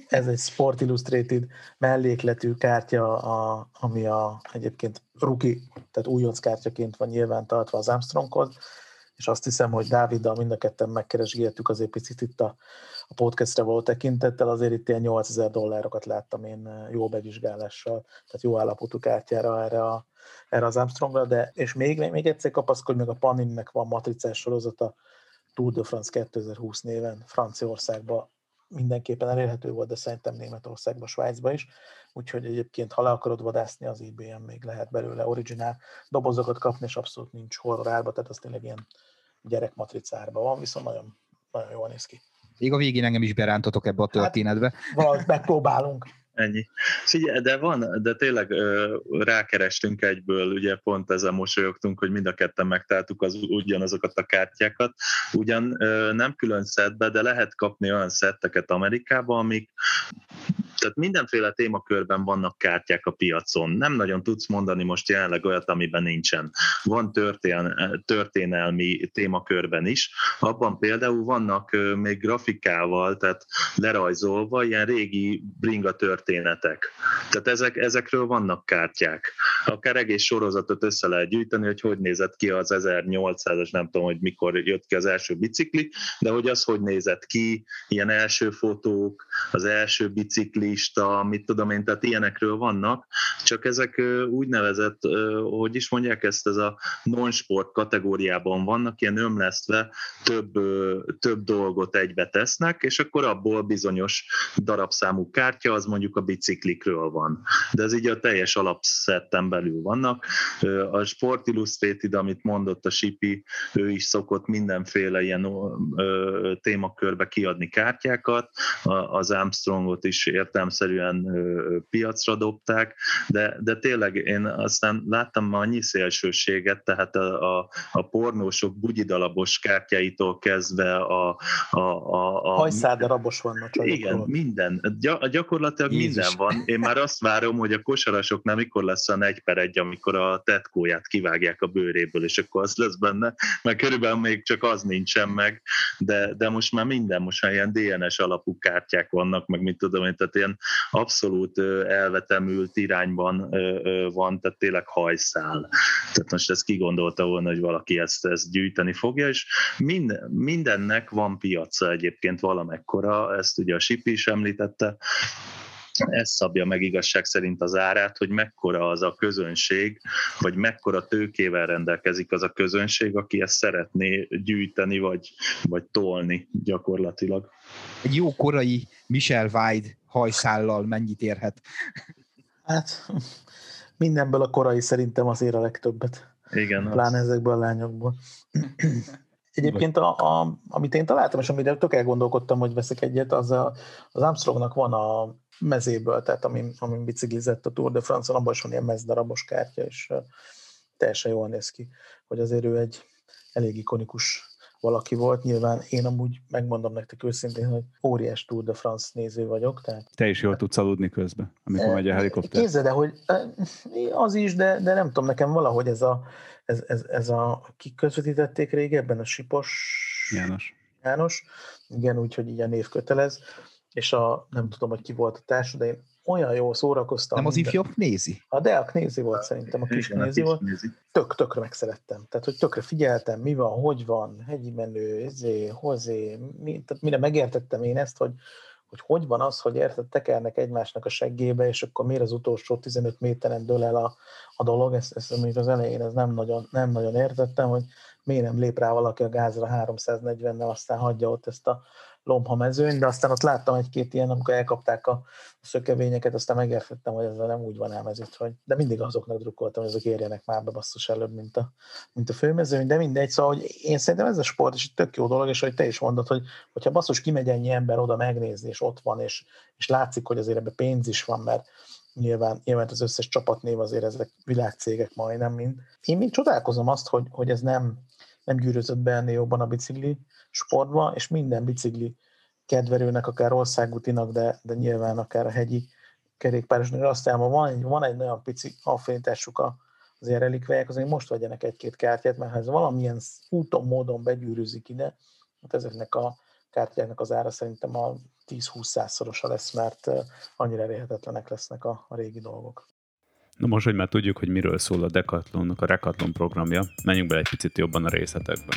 Ez egy Sport Illustrated mellékletű kártya, a, ami a, egyébként ruki, tehát újonc kártyaként van nyilván tartva az Armstronghoz, és azt hiszem, hogy Dáviddal mind a ketten megkeresgéltük azért picit itt a, a podcastre való tekintettel, azért itt ilyen 8000 dollárokat láttam én jó bevizsgálással, tehát jó állapotú kártyára erre, a, erre az Armstrongra, de és még, még egyszer kapaszkodj, meg a Paninnek van matricás sorozata, Tour de France 2020 néven Franciaországban mindenképpen elérhető volt, de szerintem Németországban, Svájcban is. Úgyhogy egyébként, ha le akarod vadászni, az IBM még lehet belőle originál dobozokat kapni, és abszolút nincs horror árba, tehát az tényleg ilyen gyerekmatricárban van, viszont nagyon, nagyon jól néz ki. Még a végén engem is berántotok ebbe a hát, történetbe. Hát, valahogy megpróbálunk. Ennyi. Figyelj, de van, de tényleg rákerestünk egyből, ugye pont ezen mosolyogtunk, hogy mind a ketten megtaláltuk az, ugyanazokat a kártyákat. Ugyan nem külön szettbe, de lehet kapni olyan szetteket Amerikában, amik tehát mindenféle témakörben vannak kártyák a piacon. Nem nagyon tudsz mondani most jelenleg olyat, amiben nincsen. Van történ- történelmi témakörben is. Abban például vannak még grafikával, tehát lerajzolva ilyen régi bringa történetek. Tehát ezek, ezekről vannak kártyák. Akár egész sorozatot össze lehet gyűjteni, hogy hogy nézett ki az 1800-as, nem tudom, hogy mikor jött ki az első bicikli, de hogy az hogy nézett ki, ilyen első fotók, az első bicikli, lista, mit tudom én, tehát ilyenekről vannak, csak ezek úgynevezett, hogy is mondják ezt, ez a non-sport kategóriában vannak, ilyen ömlesztve több, több dolgot egybe tesznek, és akkor abból bizonyos darabszámú kártya, az mondjuk a biciklikről van. De ez így a teljes alapszetten belül vannak. A Sport Illustrated, amit mondott a Sipi, ő is szokott mindenféle ilyen témakörbe kiadni kártyákat, az Armstrongot is értem értelemszerűen piacra dobták, de, de tényleg én aztán láttam ma annyi szélsőséget, tehát a, a, a pornósok bugyidalabos kártyáitól kezdve a... a, a, a Hajszádarabos van a Igen, minden. Gy- gyakorlatilag Jézus. minden van. Én már azt várom, hogy a kosarasoknál mikor lesz a egy per egy, amikor a tetkóját kivágják a bőréből, és akkor az lesz benne, mert körülbelül még csak az nincsen meg, de, de most már minden, most már ilyen DNS alapú kártyák vannak, meg mit tudom én, tehát ilyen ilyen abszolút elvetemült irányban van, tehát tényleg hajszál. Tehát most ezt kigondolta volna, hogy valaki ezt, ezt gyűjteni fogja, és minden, mindennek van piaca egyébként valamekkora, ezt ugye a Sipi is említette, ez szabja meg igazság szerint az árát, hogy mekkora az a közönség, vagy mekkora tőkével rendelkezik az a közönség, aki ezt szeretné gyűjteni, vagy, vagy tolni gyakorlatilag. Egy jó korai Michel Wide hajszállal mennyit érhet? Hát mindenből a korai szerintem azért a legtöbbet. Igen. Pláne az... ezekből a lányokból. Egyébként, a, a, amit én találtam, és amire tök elgondolkodtam, hogy veszek egyet, az a, az Armstrongnak van a mezéből, tehát amin, amin biciklizett a Tour de France-on, abban is van ilyen mezdarabos kártya, és teljesen jól néz ki, hogy azért ő egy elég ikonikus valaki volt. Nyilván én amúgy megmondom nektek őszintén, hogy óriás Tour de France néző vagyok. Tehát, Te is jól tudsz aludni közben, amikor megy a helikopter. Képzeld, de hogy az is, de, de nem tudom, nekem valahogy ez a, ez, ez, ez a kik közvetítették régebben, a Sipos János. János, igen, úgyhogy így a név kötelez, és a, nem tudom, hogy ki volt a társ, de én olyan jól szórakoztam. Nem az ifjabb nézi? A Deak nézi volt szerintem, a kis Igen, nézi volt. nézi. Tök, tökre megszerettem. Tehát, hogy tökre figyeltem, mi van, hogy van, hegyi menő, ezé, hozé, mi, tehát mire megértettem én ezt, hogy, hogy hogy van az, hogy érted, tekernek egymásnak a seggébe, és akkor miért az utolsó 15 méteren dől el a, a dolog, ezt, ezt mondjuk az elején ez nem nagyon, nem nagyon értettem, hogy miért nem lép rá valaki a gázra 340-nel, aztán hagyja ott ezt a lomha mezőn, de aztán ott láttam egy-két ilyen, amikor elkapták a szökevényeket, aztán megértettem, hogy ezzel nem úgy van ez itt, hogy de mindig azoknak drukkoltam, hogy azok érjenek már be basszus előbb, mint a, mint a főmezőny, de mindegy, szóval hogy én szerintem ez a sport is egy tök jó dolog, és hogy te is mondod, hogy hogyha basszus kimegy ennyi ember oda megnézni, és ott van, és, és látszik, hogy azért ebbe pénz is van, mert nyilván, nyilván az összes csapatnév azért ezek világcégek majdnem mind. Én még csodálkozom azt, hogy, hogy ez nem, nem gyűrözött be ennél jobban a bicikli sportba, és minden bicikli kedvelőnek, akár országútinak, de, de nyilván akár a hegyi kerékpárosnak azt elmondom, van egy, van egy olyan pici affinitásuk a, az ilyen relikváják, azért most vegyenek egy-két kártyát, mert ha ez valamilyen úton, módon begyűrűzik ide, hát ezeknek a kártyáknak az ára szerintem a 10-20 százszorosa lesz, mert eh, annyira elérhetetlenek lesznek a, a régi dolgok. Na most, hogy már tudjuk, hogy miről szól a Decathlonnak a Recathlon programja, menjünk bele egy picit jobban a részletekbe.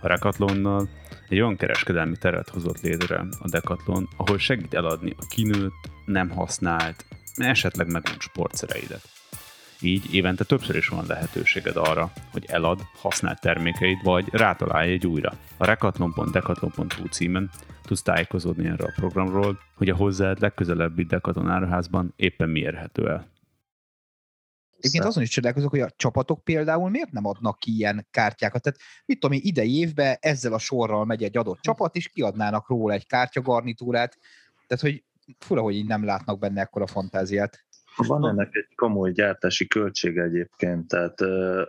A Recathlonnal egy olyan kereskedelmi teret hozott létre a Decathlon, ahol segít eladni a kinőtt, nem használt, esetleg megújult sportszereidet. Így évente többször is van lehetőséged arra, hogy elad használt termékeid, vagy rátalálj egy újra. A recathlon.decathlon.hu címen tudsz tájékozódni erről a programról, hogy a hozzád legközelebbi Decathlon áruházban éppen mi érhető el. Egyébként azon is csodálkozok, hogy a csapatok például miért nem adnak ki ilyen kártyákat. Tehát mit tudom én, idei évben ezzel a sorral megy egy adott csapat, és kiadnának róla egy kártyagarnitúrát. Tehát, hogy fura, hogy így nem látnak benne ekkora fantáziát. Van ennek egy komoly gyártási költsége egyébként, tehát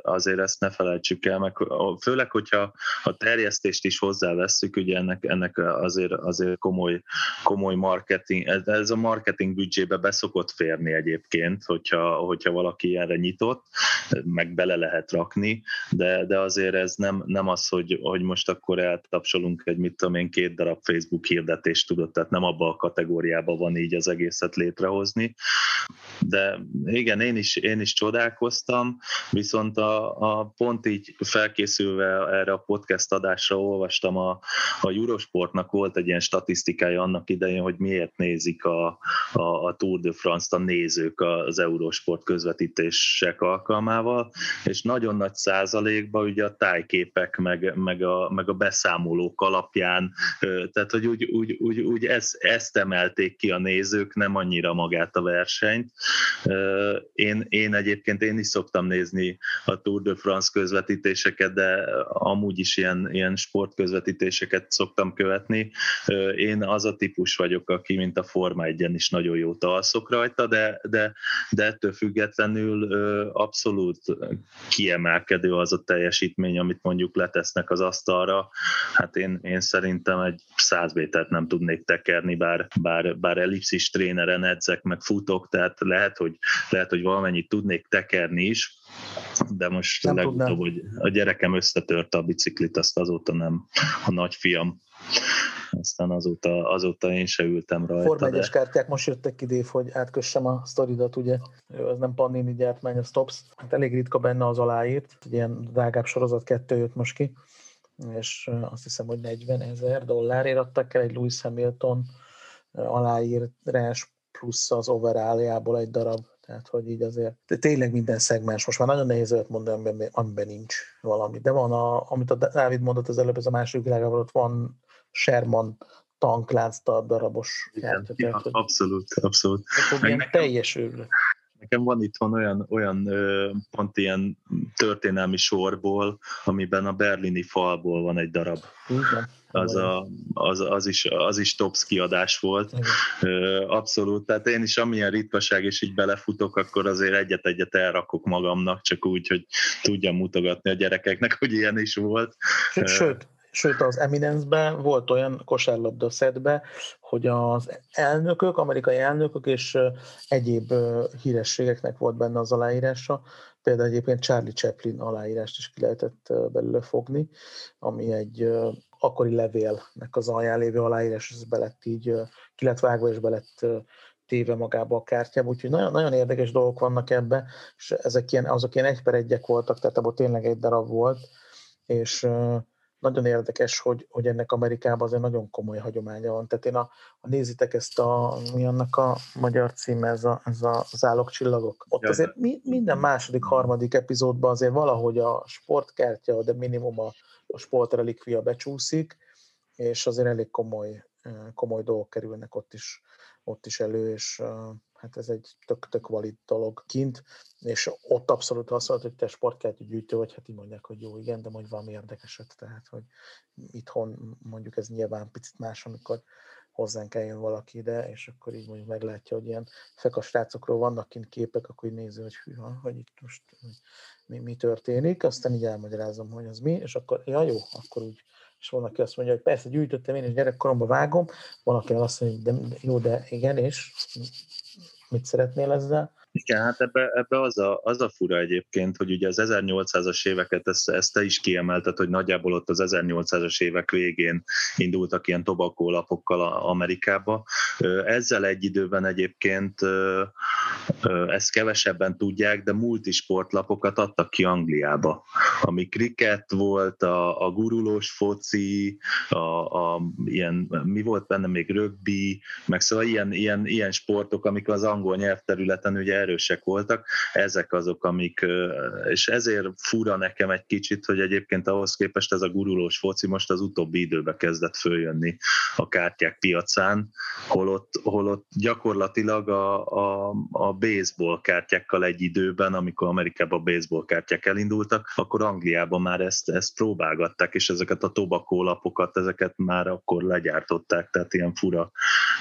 azért ezt ne felejtsük el, meg főleg, hogyha a terjesztést is hozzávesszük, ugye ennek, ennek azért, azért komoly, komoly marketing, ez, ez a marketing büdzsébe beszokott férni egyébként, hogyha, hogyha valaki erre nyitott, meg bele lehet rakni, de, de azért ez nem, nem az, hogy, hogy most akkor eltapsolunk egy, mit tudom én, két darab Facebook hirdetést tudott, tehát nem abba a kategóriába van így az egészet létrehozni, de igen, én is, én is csodálkoztam, viszont a, a pont így felkészülve erre a podcast adásra olvastam, a, a Eurosportnak volt egy ilyen statisztikája annak idején, hogy miért nézik a, a, a Tour de France-t a nézők az Eurosport közvetítések alkalmával, és nagyon nagy százalékban ugye a tájképek, meg, meg, a, meg a beszámolók alapján, tehát hogy úgy, úgy, úgy, úgy ezt, ezt emelték ki a nézők, nem annyira magát a versenyt. Én, én egyébként én is szoktam nézni a Tour de France közvetítéseket, de amúgy is ilyen, ilyen sportközvetítéseket szoktam követni. Én az a típus vagyok, aki mint a Forma 1 is nagyon jót alszok rajta, de, de, de ettől függetlenül abszolút kiemelkedő az a teljesítmény, amit mondjuk letesznek az asztalra. Hát én, én szerintem egy száz métert nem tudnék tekerni, bár, bár, bár ellipszis tréneren edzek, meg futok, tehát lehet, hogy, lehet, hogy valamennyit tudnék tekerni is, de most Nem legutóbb, tudnám. hogy a gyerekem összetörte a biciklit, azt azóta nem a nagyfiam. Aztán azóta, azóta én se ültem rajta. Forma de- 1 kártyák most jöttek idév, hogy átkössem a sztoridat, ugye, ez nem Panini gyártmány, a Stops. Hát elég ritka benne az aláírt, egy ilyen drágább sorozat kettő jött most ki, és azt hiszem, hogy 40 ezer dollárért adtak el egy Lewis Hamilton aláírás plusz az overalljából egy darab, tehát hogy így azért de tényleg minden szegmens, most már nagyon nehéz olyat mondani, amiben, amiben nincs valami, de van, a, amit a Dávid mondott az előbb, ez a második világában ott van Sherman tanklánc darabos Igen, kártya, tehát, hogy abszolút, abszolút. Meg ilyen nekem- teljes őrület. Nekem van itthon olyan, olyan pont ilyen történelmi sorból, amiben a berlini falból van egy darab. Igen az, a, az, az, is, az is tops kiadás volt. Abszolút, tehát én is amilyen ritkaság és így belefutok, akkor azért egyet-egyet elrakok magamnak, csak úgy, hogy tudjam mutogatni a gyerekeknek, hogy ilyen is volt. Sőt, sőt az Eminence-ben volt olyan kosárlabda szedbe, hogy az elnökök, amerikai elnökök és egyéb hírességeknek volt benne az aláírása, például egyébként Charlie Chaplin aláírást is ki lehetett belőle fogni, ami egy akkori levélnek az alján lévő aláírás, ez be lett így, ki lett vágva és be lett téve magába a kártyába, úgyhogy nagyon, nagyon érdekes dolgok vannak ebbe, és ezek ilyen, azok ilyen egy per egyek voltak, tehát abból tényleg egy darab volt, és nagyon érdekes, hogy, hogy ennek Amerikában azért nagyon komoly hagyománya van. Tehát én a, a nézitek ezt a, mi annak a magyar címe, ez a, ez a az csillagok. Ott azért mi, minden második, harmadik epizódban azért valahogy a sportkártya, de minimum a, a sportrelikvia becsúszik, és azért elég komoly, komoly dolgok kerülnek ott is, ott is elő, és hát ez egy tök-tök valid dolog kint, és ott abszolút azt mondod, hogy te sportkártya gyűjtő vagy, hát így mondják, hogy jó, igen, de mondjuk valami érdekeset, tehát, hogy itthon mondjuk ez nyilván picit más, amikor hozzánk eljön valaki ide, és akkor így mondjuk meglátja, hogy ilyen fekas srácokról vannak kint képek, akkor így nézi, hogy hű, hogy itt most mi, mi történik, aztán így elmagyarázom, hogy az mi, és akkor, ja jó, akkor úgy, és van, aki azt mondja, hogy persze gyűjtöttem én, és gyerekkoromban vágom, van, aki azt mondja, hogy de, jó, de igen, és mit szeretnél ezzel? Igen, hát ebbe, ebbe az, a, az a fura egyébként, hogy ugye az 1800-as éveket, ezt, ezt te is kiemelted, hogy nagyjából ott az 1800-as évek végén indultak ilyen tobakólapokkal Amerikába. Ezzel egy időben egyébként ezt kevesebben tudják, de multisportlapokat adtak ki Angliába, ami kriket volt, a, a gurulós foci, a, a, ilyen, mi volt benne még rögbi, meg szóval ilyen, ilyen, ilyen sportok, amik az angol nyelvterületen ugye erősek voltak, ezek azok, amik, és ezért fura nekem egy kicsit, hogy egyébként ahhoz képest ez a gurulós foci most az utóbbi időben kezdett följönni a kártyák piacán, holott, holott gyakorlatilag a, a, a baseball kártyákkal egy időben, amikor Amerikában a baseball kártyák elindultak, akkor Angliában már ezt, ezt próbálgatták, és ezeket a tobakó lapokat, ezeket már akkor legyártották, tehát ilyen fura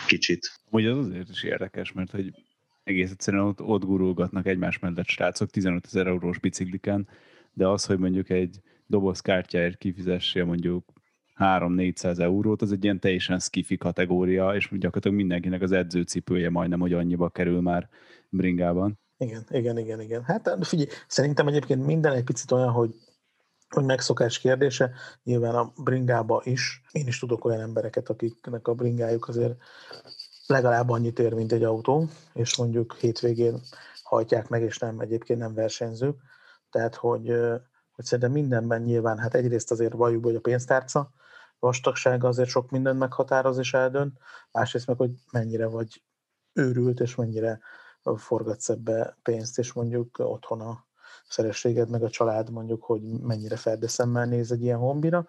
kicsit. Ugye az azért is érdekes, mert hogy egész egyszerűen ott, ott gurulgatnak egymás mellett srácok 15 ezer eurós bicikliken, de az, hogy mondjuk egy doboz kártyáért kifizessél mondjuk 3-400 eurót, az egy ilyen teljesen skifi kategória, és gyakorlatilag mindenkinek az edzőcipője majdnem, hogy annyiba kerül már bringában. Igen, igen, igen, igen. Hát figyelj, szerintem egyébként minden egy picit olyan, hogy hogy megszokás kérdése, nyilván a bringába is. Én is tudok olyan embereket, akiknek a bringájuk azért legalább annyit ér, mint egy autó, és mondjuk hétvégén hajtják meg, és nem egyébként nem versenyzők. Tehát, hogy, hogy szerintem mindenben nyilván, hát egyrészt azért valljuk, hogy a pénztárca vastagsága azért sok mindent meghatároz és eldönt, másrészt meg, hogy mennyire vagy őrült, és mennyire forgatsz ebbe pénzt, és mondjuk otthon a szerességed, meg a család mondjuk, hogy mennyire ferdeszemmel néz egy ilyen hobbira.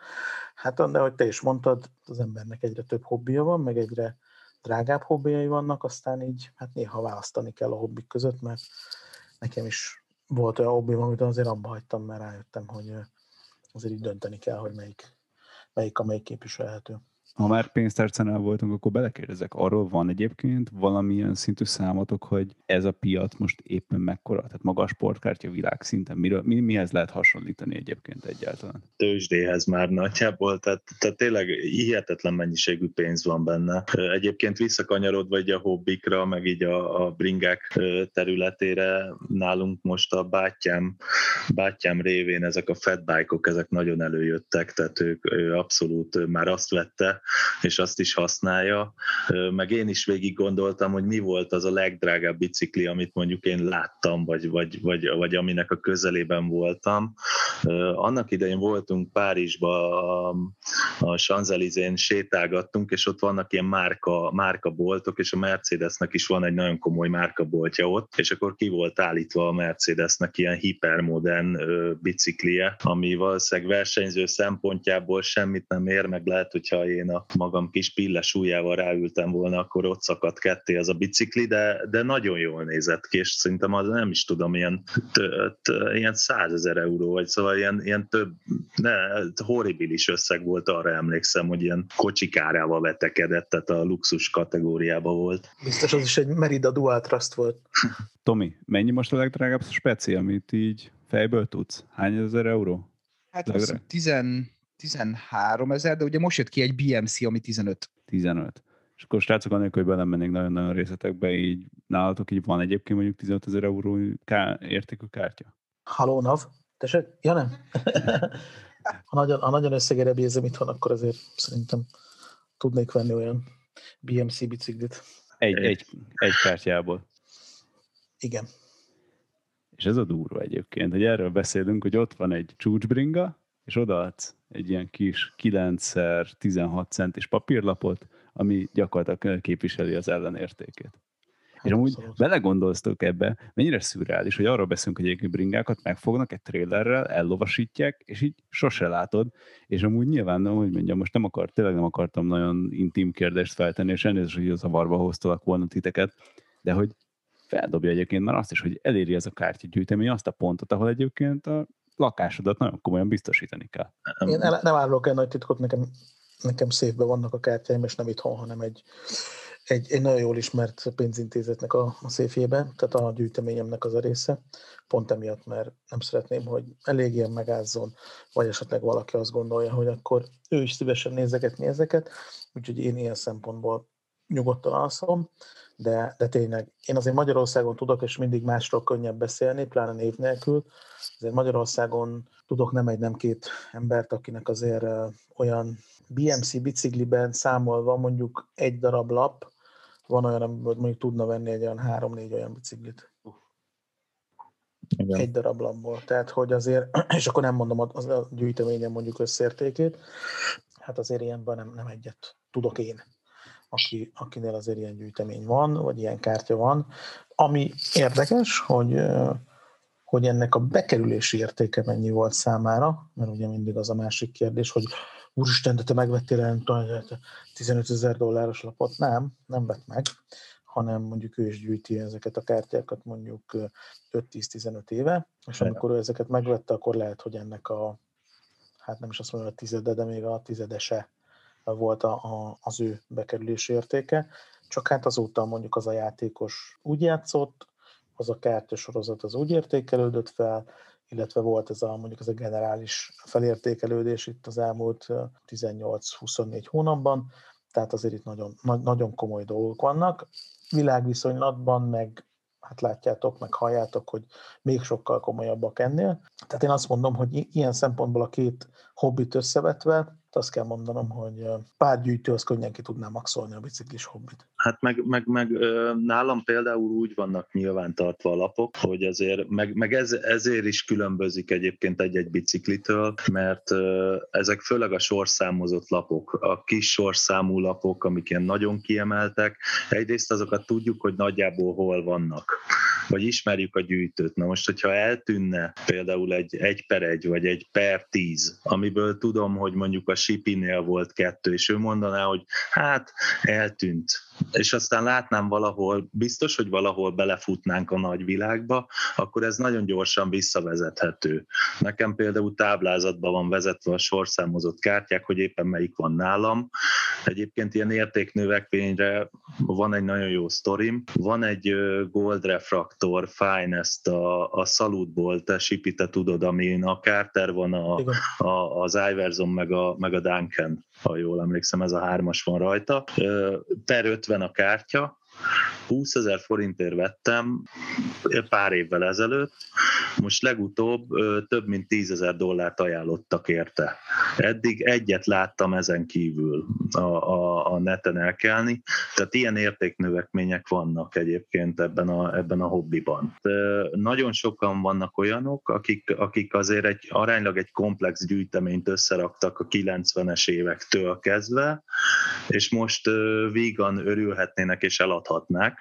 Hát, de hogy te is mondtad, az embernek egyre több hobbija van, meg egyre drágább hobbijai vannak, aztán így hát néha választani kell a hobbik között, mert nekem is volt olyan hobbim, amit azért abba hagytam, mert rájöttem, hogy azért így dönteni kell, hogy melyik, melyik amelyik képviselhető ha már pénztárcánál voltunk, akkor belekérdezek, arról van egyébként valamilyen szintű számotok, hogy ez a piac most éppen mekkora, tehát maga a sportkártya világszinten, miről, mi, mihez lehet hasonlítani egyébként egyáltalán? Tőzsdéhez már nagyjából, tehát, tehát tényleg hihetetlen mennyiségű pénz van benne. Egyébként visszakanyarodva egy a hobbikra, meg így a, a bringák területére, nálunk most a bátyám, bátyám révén ezek a fatbike-ok, ezek nagyon előjöttek, tehát ők ő abszolút már azt vette, és azt is használja. Meg én is végig gondoltam, hogy mi volt az a legdrágább bicikli, amit mondjuk én láttam, vagy, vagy, vagy, vagy aminek a közelében voltam. Annak idején voltunk Párizsba, a, a Sanzelizén sétálgattunk, és ott vannak ilyen márka, márkaboltok, és a Mercedesnek is van egy nagyon komoly márkaboltja ott, és akkor ki volt állítva a Mercedesnek ilyen hipermodern biciklije, ami valószínűleg versenyző szempontjából semmit nem ér, meg lehet, hogyha én volna magam kis pilles ujjával ráültem volna, akkor ott szakadt ketté az a bicikli, de, de nagyon jól nézett ki, és szerintem az nem is tudom, ilyen, ilyen százezer euró, vagy szóval ilyen, ilyen több, ne, horribilis összeg volt, arra emlékszem, hogy ilyen kocsikárával vetekedett, tehát a luxus kategóriába volt. Biztos az is egy Merida Dual Trust volt. Tomi, mennyi most a legdrágább speci, amit így fejből tudsz? Hány ezer euró? Hát az 10, 13 ezer, de ugye most jött ki egy BMC, ami 15. 15. És akkor srácok, anélkül, hogy belemennék nagyon-nagyon részletekbe, így nálatok így van egyébként mondjuk 15 ezer euró ká- értékű kártya? Haló, Nav? Tessék? Ja, nem. ha nagyon, ha nagyon összegere bízom itthon, akkor azért szerintem tudnék venni olyan BMC biciklit. Egy, egy, egy kártyából. Igen. És ez a durva egyébként, hogy erről beszélünk, hogy ott van egy csúcsbringa, és odaadsz egy ilyen kis 9x16 centis papírlapot, ami gyakorlatilag képviseli az ellenértékét. Hát és amúgy abszolút. belegondolztok ebbe, mennyire szürreális, hogy arról beszélünk, hogy egyébként bringákat megfognak egy trailerrel, ellovasítják, és így sose látod, és amúgy nyilván, hogy mondjam, most nem akar, tényleg nem akartam nagyon intim kérdést feltenni, és elnézést, hogy az a varba hoztalak volna titeket, de hogy feldobja egyébként már azt is, hogy eléri ez a kártyagyűjtemény azt a pontot, ahol egyébként a lakásodat nagyon komolyan biztosítani kell. Én el, nem árulok el nagy titkot, nekem, nekem szépben vannak a kártyáim, és nem itthon, hanem egy, egy, egy nagyon jól ismert pénzintézetnek a, a széfjében, tehát a gyűjteményemnek az a része, pont emiatt, mert nem szeretném, hogy elég ilyen megázzon, vagy esetleg valaki azt gondolja, hogy akkor ő is szívesen nézegetni ezeket, úgyhogy én ilyen szempontból nyugodtan alszom, de, de tényleg én azért Magyarországon tudok, és mindig másról könnyebb beszélni, pláne név nélkül, azért Magyarországon tudok nem egy, nem két embert, akinek azért olyan BMC bicikliben számolva mondjuk egy darab lap, van olyan, amiből mondjuk tudna venni egy olyan három-négy olyan biciklit. Igen. Egy darab lapból. Tehát, hogy azért, és akkor nem mondom az a gyűjteményen mondjuk összértékét, hát azért ilyenben nem, nem egyet tudok én aki, akinél azért ilyen gyűjtemény van, vagy ilyen kártya van. Ami érdekes, hogy, hogy ennek a bekerülési értéke mennyi volt számára, mert ugye mindig az a másik kérdés, hogy úristen, de te megvettél el 15 ezer dolláros lapot? Nem, nem vett meg, hanem mondjuk ő is gyűjti ezeket a kártyákat mondjuk 5-10-15 éve, és amikor ő ezeket megvette, akkor lehet, hogy ennek a, hát nem is azt mondom, a tizede, de még a tizedese volt a, a, az ő bekerülési értéke, csak hát azóta mondjuk az a játékos úgy játszott, az a kártyasorozat az úgy értékelődött fel, illetve volt ez a mondjuk ez a generális felértékelődés itt az elmúlt 18-24 hónapban, tehát azért itt nagyon, nagyon komoly dolgok vannak. Világviszonylatban meg hát látjátok, meg halljátok, hogy még sokkal komolyabbak ennél. Tehát én azt mondom, hogy ilyen szempontból a két hobbit összevetve, azt kell mondanom, hogy pár gyűjtő az könnyen ki tudná maxolni a biciklis hobbit. Hát meg, meg, meg nálam például úgy vannak nyilván tartva a lapok, hogy azért, meg, meg ez, ezért is különbözik egyébként egy-egy biciklitől, mert ezek főleg a sorszámozott lapok, a kis sorszámú lapok, amik ilyen nagyon kiemeltek, egyrészt azokat tudjuk, hogy nagyjából hol vannak vagy ismerjük a gyűjtőt. Na most, hogyha eltűnne például egy egy per egy, vagy egy per tíz, amiből tudom, hogy mondjuk a Sipinél volt kettő, és ő mondaná, hogy hát eltűnt, és aztán látnám valahol, biztos, hogy valahol belefutnánk a nagyvilágba, akkor ez nagyon gyorsan visszavezethető. Nekem például táblázatban van vezetve a sorszámozott kártyák, hogy éppen melyik van nálam. Egyébként ilyen értéknövekvényre van egy nagyon jó sztorim. Van egy Gold Refractor Finest a, a Salutból, te Sipi, te tudod, amin a Carter van, a, a, az Iverson meg a, meg a Duncan, ha jól emlékszem, ez a hármas van rajta. Per 50 a kártya, 20 ezer forintért vettem pár évvel ezelőtt, most legutóbb több mint 10 ezer dollárt ajánlottak érte. Eddig egyet láttam ezen kívül a, a, a neten elkelni, tehát ilyen értéknövekmények vannak egyébként ebben a, ebben a hobbiban. Nagyon sokan vannak olyanok, akik, akik azért egy aránylag egy komplex gyűjteményt összeraktak a 90-es évektől kezdve, és most vígan örülhetnének és eladhatnák.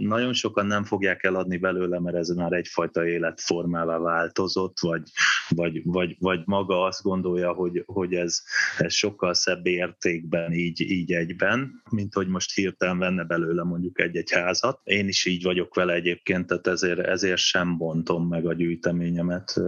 Nagyon sokan nem fogják eladni belőle, mert ez már egyfajta életformává változott, vagy, vagy, vagy, vagy maga azt gondolja, hogy, hogy ez, ez sokkal szebb értékben így, így egyben, mint hogy most hirtelen venne belőle mondjuk egy-egy házat. Én is így vagyok vele egyébként, tehát ezért, ezért sem bontom meg a gyűjteményemet,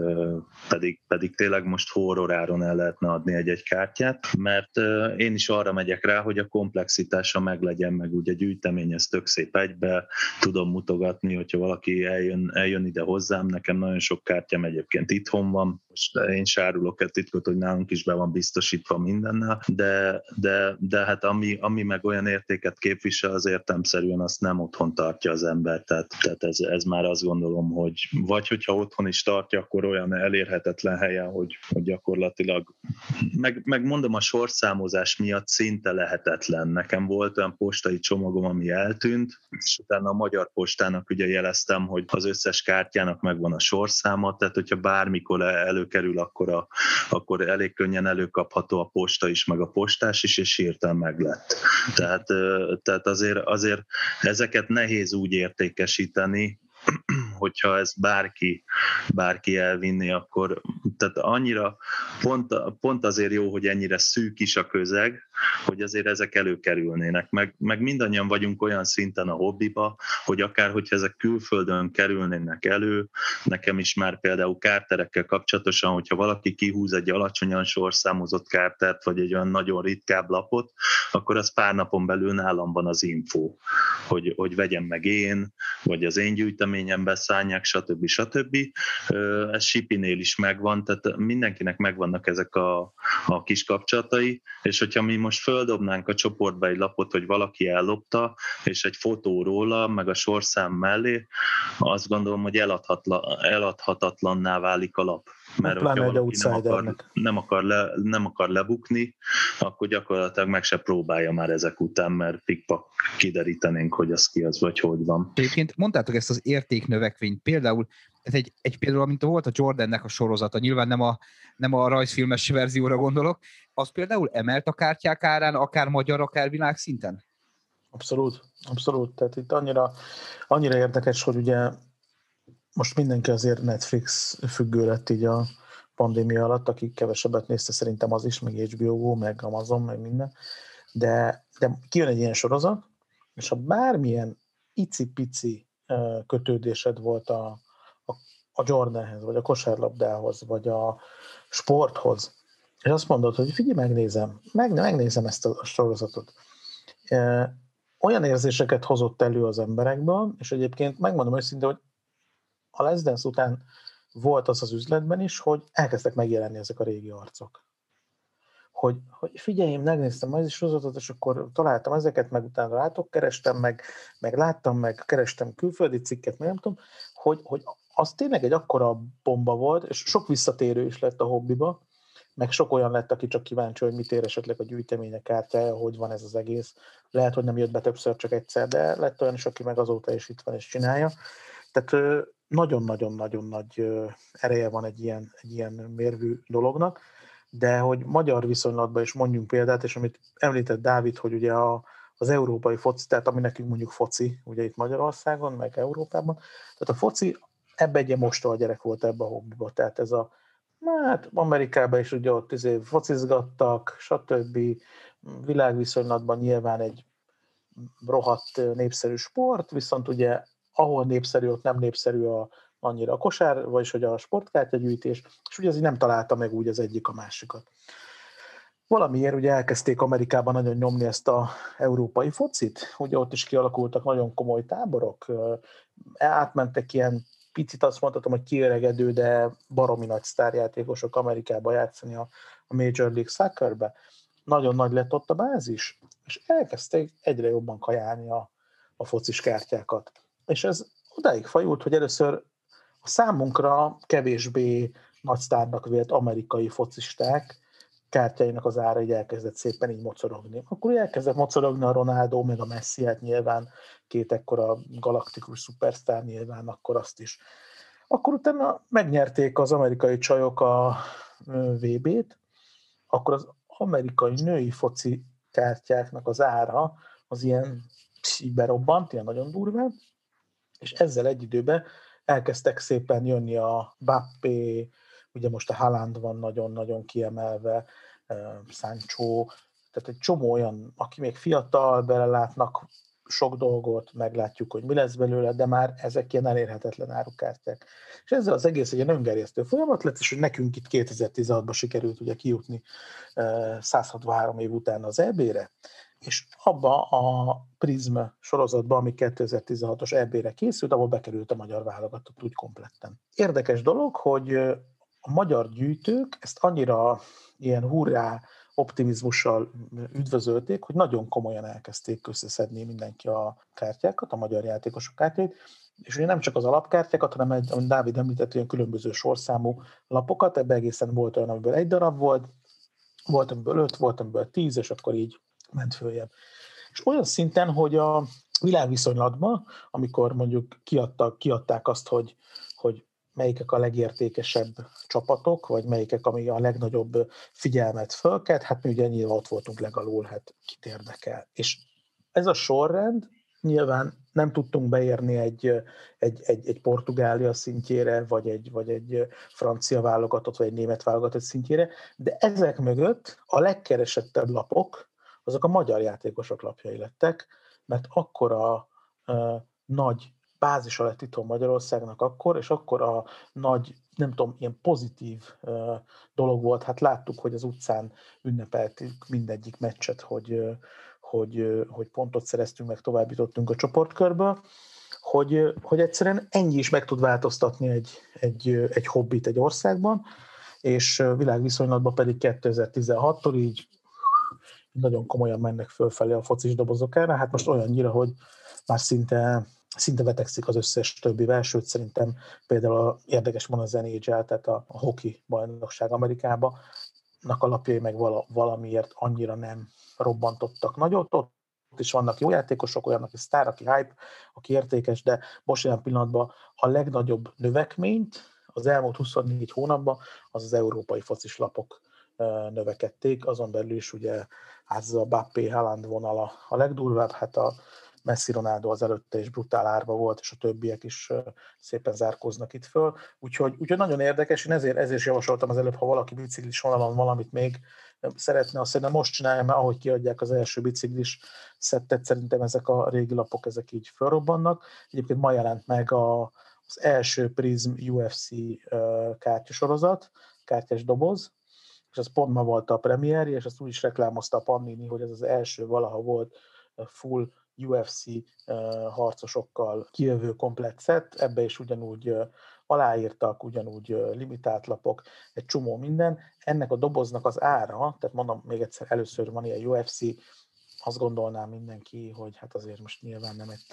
pedig, pedig tényleg most horroráron el lehetne adni egy-egy kártyát, mert én is arra megyek rá, hogy a komplexitása meglegyen, meg ugye gyűjtemény, ez tök szép egybe, tudom mutogatni, hogyha valaki eljön, eljön ide hozzám, nekem nagyon sok kártyám egyébként itthon van, most én sárulok egy titkot, hogy nálunk is be van biztosítva mindennel, de, de, de hát ami, ami meg olyan értéket képvisel, az értemszerűen azt nem otthon tartja az ember, tehát, tehát ez, ez már azt gondolom, hogy vagy hogyha otthon is tartja, akkor olyan elérhetetlen helyen, hogy, hogy gyakorlatilag, meg, meg mondom, a sorszámozás miatt szinte lehetetlen. Nekem volt olyan postai csomagom, ami eltűnt, és utána a Magyar Postának ugye jeleztem, hogy az összes kártyának megvan a sorszáma, tehát hogyha bármikor előkerül, akkor, a, akkor elég könnyen előkapható a posta is, meg a postás is, és hirtelen meg lett. Tehát, tehát azért, azért ezeket nehéz úgy értékesíteni, hogyha ez bárki, bárki elvinni, akkor tehát annyira pont, pont azért jó, hogy ennyire szűk is a közeg, hogy azért ezek előkerülnének. Meg, meg mindannyian vagyunk olyan szinten a hobbiba, hogy akár, hogyha ezek külföldön kerülnének elő, nekem is már például kárterekkel kapcsolatosan, hogyha valaki kihúz egy alacsonyan sorszámozott kártert, vagy egy olyan nagyon ritkább lapot, akkor az pár napon belül nálam van az info, hogy, hogy vegyem meg én, vagy az én gyűjteményembe szállják, stb. stb. Ez Sipinél is megvan, tehát mindenkinek megvannak ezek a, a kis kapcsolatai, és hogyha mi most földobnánk a csoportba egy lapot, hogy valaki ellopta, és egy fotó róla, meg a sorszám mellé, azt gondolom, hogy eladhatla, eladhatatlanná válik a lap. Mert Pláne egy nem akar, nem, akar le, nem akar lebukni, akkor gyakorlatilag meg se próbálja már ezek után, mert pikpak kiderítenénk, hogy az ki az, vagy hogy van. Egyébként mondtátok ezt az értéknövekvényt, például ez egy, egy például, mint volt a Jordannek a sorozata, nyilván nem a, nem a rajzfilmes verzióra gondolok, az például emelt a kártyák árán, akár magyar, akár világszinten? Abszolút, abszolút. Tehát itt annyira, annyira érdekes, hogy ugye most mindenki azért Netflix függő lett így a pandémia alatt, akik kevesebbet nézte, szerintem az is, meg HBO, meg Amazon, meg minden. De, de kijön egy ilyen sorozat, és ha bármilyen icipici kötődésed volt a, a, a Jordanhez, vagy a kosárlabdához, vagy a sporthoz, és azt mondod, hogy figyelj, megnézem, meg, megnézem ezt a sorozatot. Olyan érzéseket hozott elő az emberekből, és egyébként megmondom őszintén, hogy a Les Dance után volt az az üzletben is, hogy elkezdtek megjelenni ezek a régi arcok. Hogy, hogy figyelj, én megnéztem az is sorozatot, és akkor találtam ezeket, meg utána rátok kerestem, meg, meg láttam, meg kerestem külföldi cikket, meg nem tudom, hogy, hogy az tényleg egy akkora bomba volt, és sok visszatérő is lett a hobbiba, meg sok olyan lett, aki csak kíváncsi, hogy mit ér esetleg a gyűjtemények kártyája, hogy van ez az egész. Lehet, hogy nem jött be többször, csak egyszer, de lett olyan is, aki meg azóta is itt van és csinálja. Tehát nagyon-nagyon-nagyon nagy ereje van egy ilyen, egy ilyen mérvű dolognak, de hogy magyar viszonylatban is mondjunk példát, és amit említett Dávid, hogy ugye a, az európai foci, tehát ami nekünk mondjuk foci, ugye itt Magyarországon, meg Európában, tehát a foci ebbe egy mostoha gyerek volt ebbe a hobbiba, tehát ez a, hát Amerikában is ugye ott izé focizgattak, stb. Világviszonylatban nyilván egy rohadt népszerű sport, viszont ugye ahol népszerű, ott nem népszerű a, annyira a kosár, vagyis hogy a sportkártyagyűjtés, és ugye azért nem találta meg úgy az egyik a másikat. Valamiért ugye elkezdték Amerikában nagyon nyomni ezt a európai focit, ugye ott is kialakultak nagyon komoly táborok, átmentek ilyen picit azt mondhatom, hogy kiöregedő, de baromi nagy sztárjátékosok Amerikába játszani a, a Major League Soccerbe. Nagyon nagy lett ott a bázis, és elkezdték egyre jobban kajálni a, a focis kártyákat. És ez odáig fajult, hogy először a számunkra kevésbé nagy sztárnak vélt amerikai focisták kártyáinak az ára így elkezdett szépen így mocorogni. Akkor elkezdett mocorogni a Ronaldo, meg a Messi, hát nyilván két ekkora galaktikus szupersztár nyilván, akkor azt is. Akkor utána megnyerték az amerikai csajok a VB-t, akkor az amerikai női foci kártyáknak az ára az ilyen berobbant, ilyen nagyon durván, és ezzel egy időben elkezdtek szépen jönni a Bappé, ugye most a Haaland van nagyon-nagyon kiemelve, Sancho, tehát egy csomó olyan, aki még fiatal, belelátnak sok dolgot, meglátjuk, hogy mi lesz belőle, de már ezek ilyen elérhetetlen árukártyák. És ezzel az egész egy öngerjesztő folyamat lett, és hogy nekünk itt 2016-ban sikerült ugye kijutni 163 év után az EB-re, és abba a Prism sorozatba, ami 2016-os EB-re készült, ahol bekerült a magyar válogatott úgy kompletten. Érdekes dolog, hogy a magyar gyűjtők ezt annyira ilyen hurrá optimizmussal üdvözölték, hogy nagyon komolyan elkezdték összeszedni mindenki a kártyákat, a magyar játékosok kártyáit, és ugye nem csak az alapkártyákat, hanem egy, amit Dávid említett, olyan különböző sorszámú lapokat, ebbe egészen volt olyan, amiből egy darab volt, volt amiből öt, volt amiből tíz, és akkor így ment följebb. És olyan szinten, hogy a világviszonylatban, amikor mondjuk kiadtak, kiadták azt, hogy, hogy melyikek a legértékesebb csapatok, vagy melyikek, ami a legnagyobb figyelmet fölkelt, hát mi ugye nyilván ott voltunk legalul, hát kit érdekel. És ez a sorrend nyilván nem tudtunk beérni egy, egy, egy, egy Portugália szintjére, vagy egy, vagy egy francia válogatott, vagy egy német válogatott szintjére, de ezek mögött a legkeresettebb lapok, azok a magyar játékosok lapjai lettek, mert akkora uh, nagy bázisa lett itthon Magyarországnak akkor, és akkor a nagy, nem tudom, ilyen pozitív uh, dolog volt, hát láttuk, hogy az utcán ünnepeltük mindegyik meccset, hogy, uh, hogy, uh, hogy pontot szereztünk, meg tovább jutottunk a csoportkörből, hogy, hogy egyszerűen ennyi is meg tud változtatni egy, egy, egy hobbit egy országban, és világviszonylatban pedig 2016-tól így nagyon komolyan mennek fölfelé a focis dobozokára, hát most olyannyira, hogy már szinte szinte vetekszik az összes többi sőt szerintem például érdekes van az NHL, tehát a, hoki bajnokság Amerikába, nak alapjai meg vala, valamiért annyira nem robbantottak nagyot, ott is vannak jó játékosok, olyan, aki sztár, aki hype, aki értékes, de most ilyen pillanatban a legnagyobb növekményt az elmúlt 24 hónapban az az európai focis lapok növekedték, azon belül is ugye hát ez a Bappé Haaland vonala a legdurvább, hát a Messi Ronaldo az előtte is brutál árva volt, és a többiek is szépen zárkóznak itt föl. Úgyhogy, úgyhogy nagyon érdekes, én ezért, ezért javasoltam az előbb, ha valaki biciklis vonalon valamit még szeretne, azt szerintem most csinálja, mert ahogy kiadják az első biciklis szettet, szerintem ezek a régi lapok, ezek így felrobbannak. Egyébként ma jelent meg a, az első Prism UFC kártyasorozat, kártyás doboz, és az pont ma volt a premierje, és azt úgy is reklámozta a Panini, hogy ez az első valaha volt full UFC harcosokkal kijövő komplett szett, ebbe is ugyanúgy aláírtak, ugyanúgy limitált lapok, egy csomó minden. Ennek a doboznak az ára, tehát mondom még egyszer, először van ilyen UFC, azt gondolná mindenki, hogy hát azért most nyilván nem egy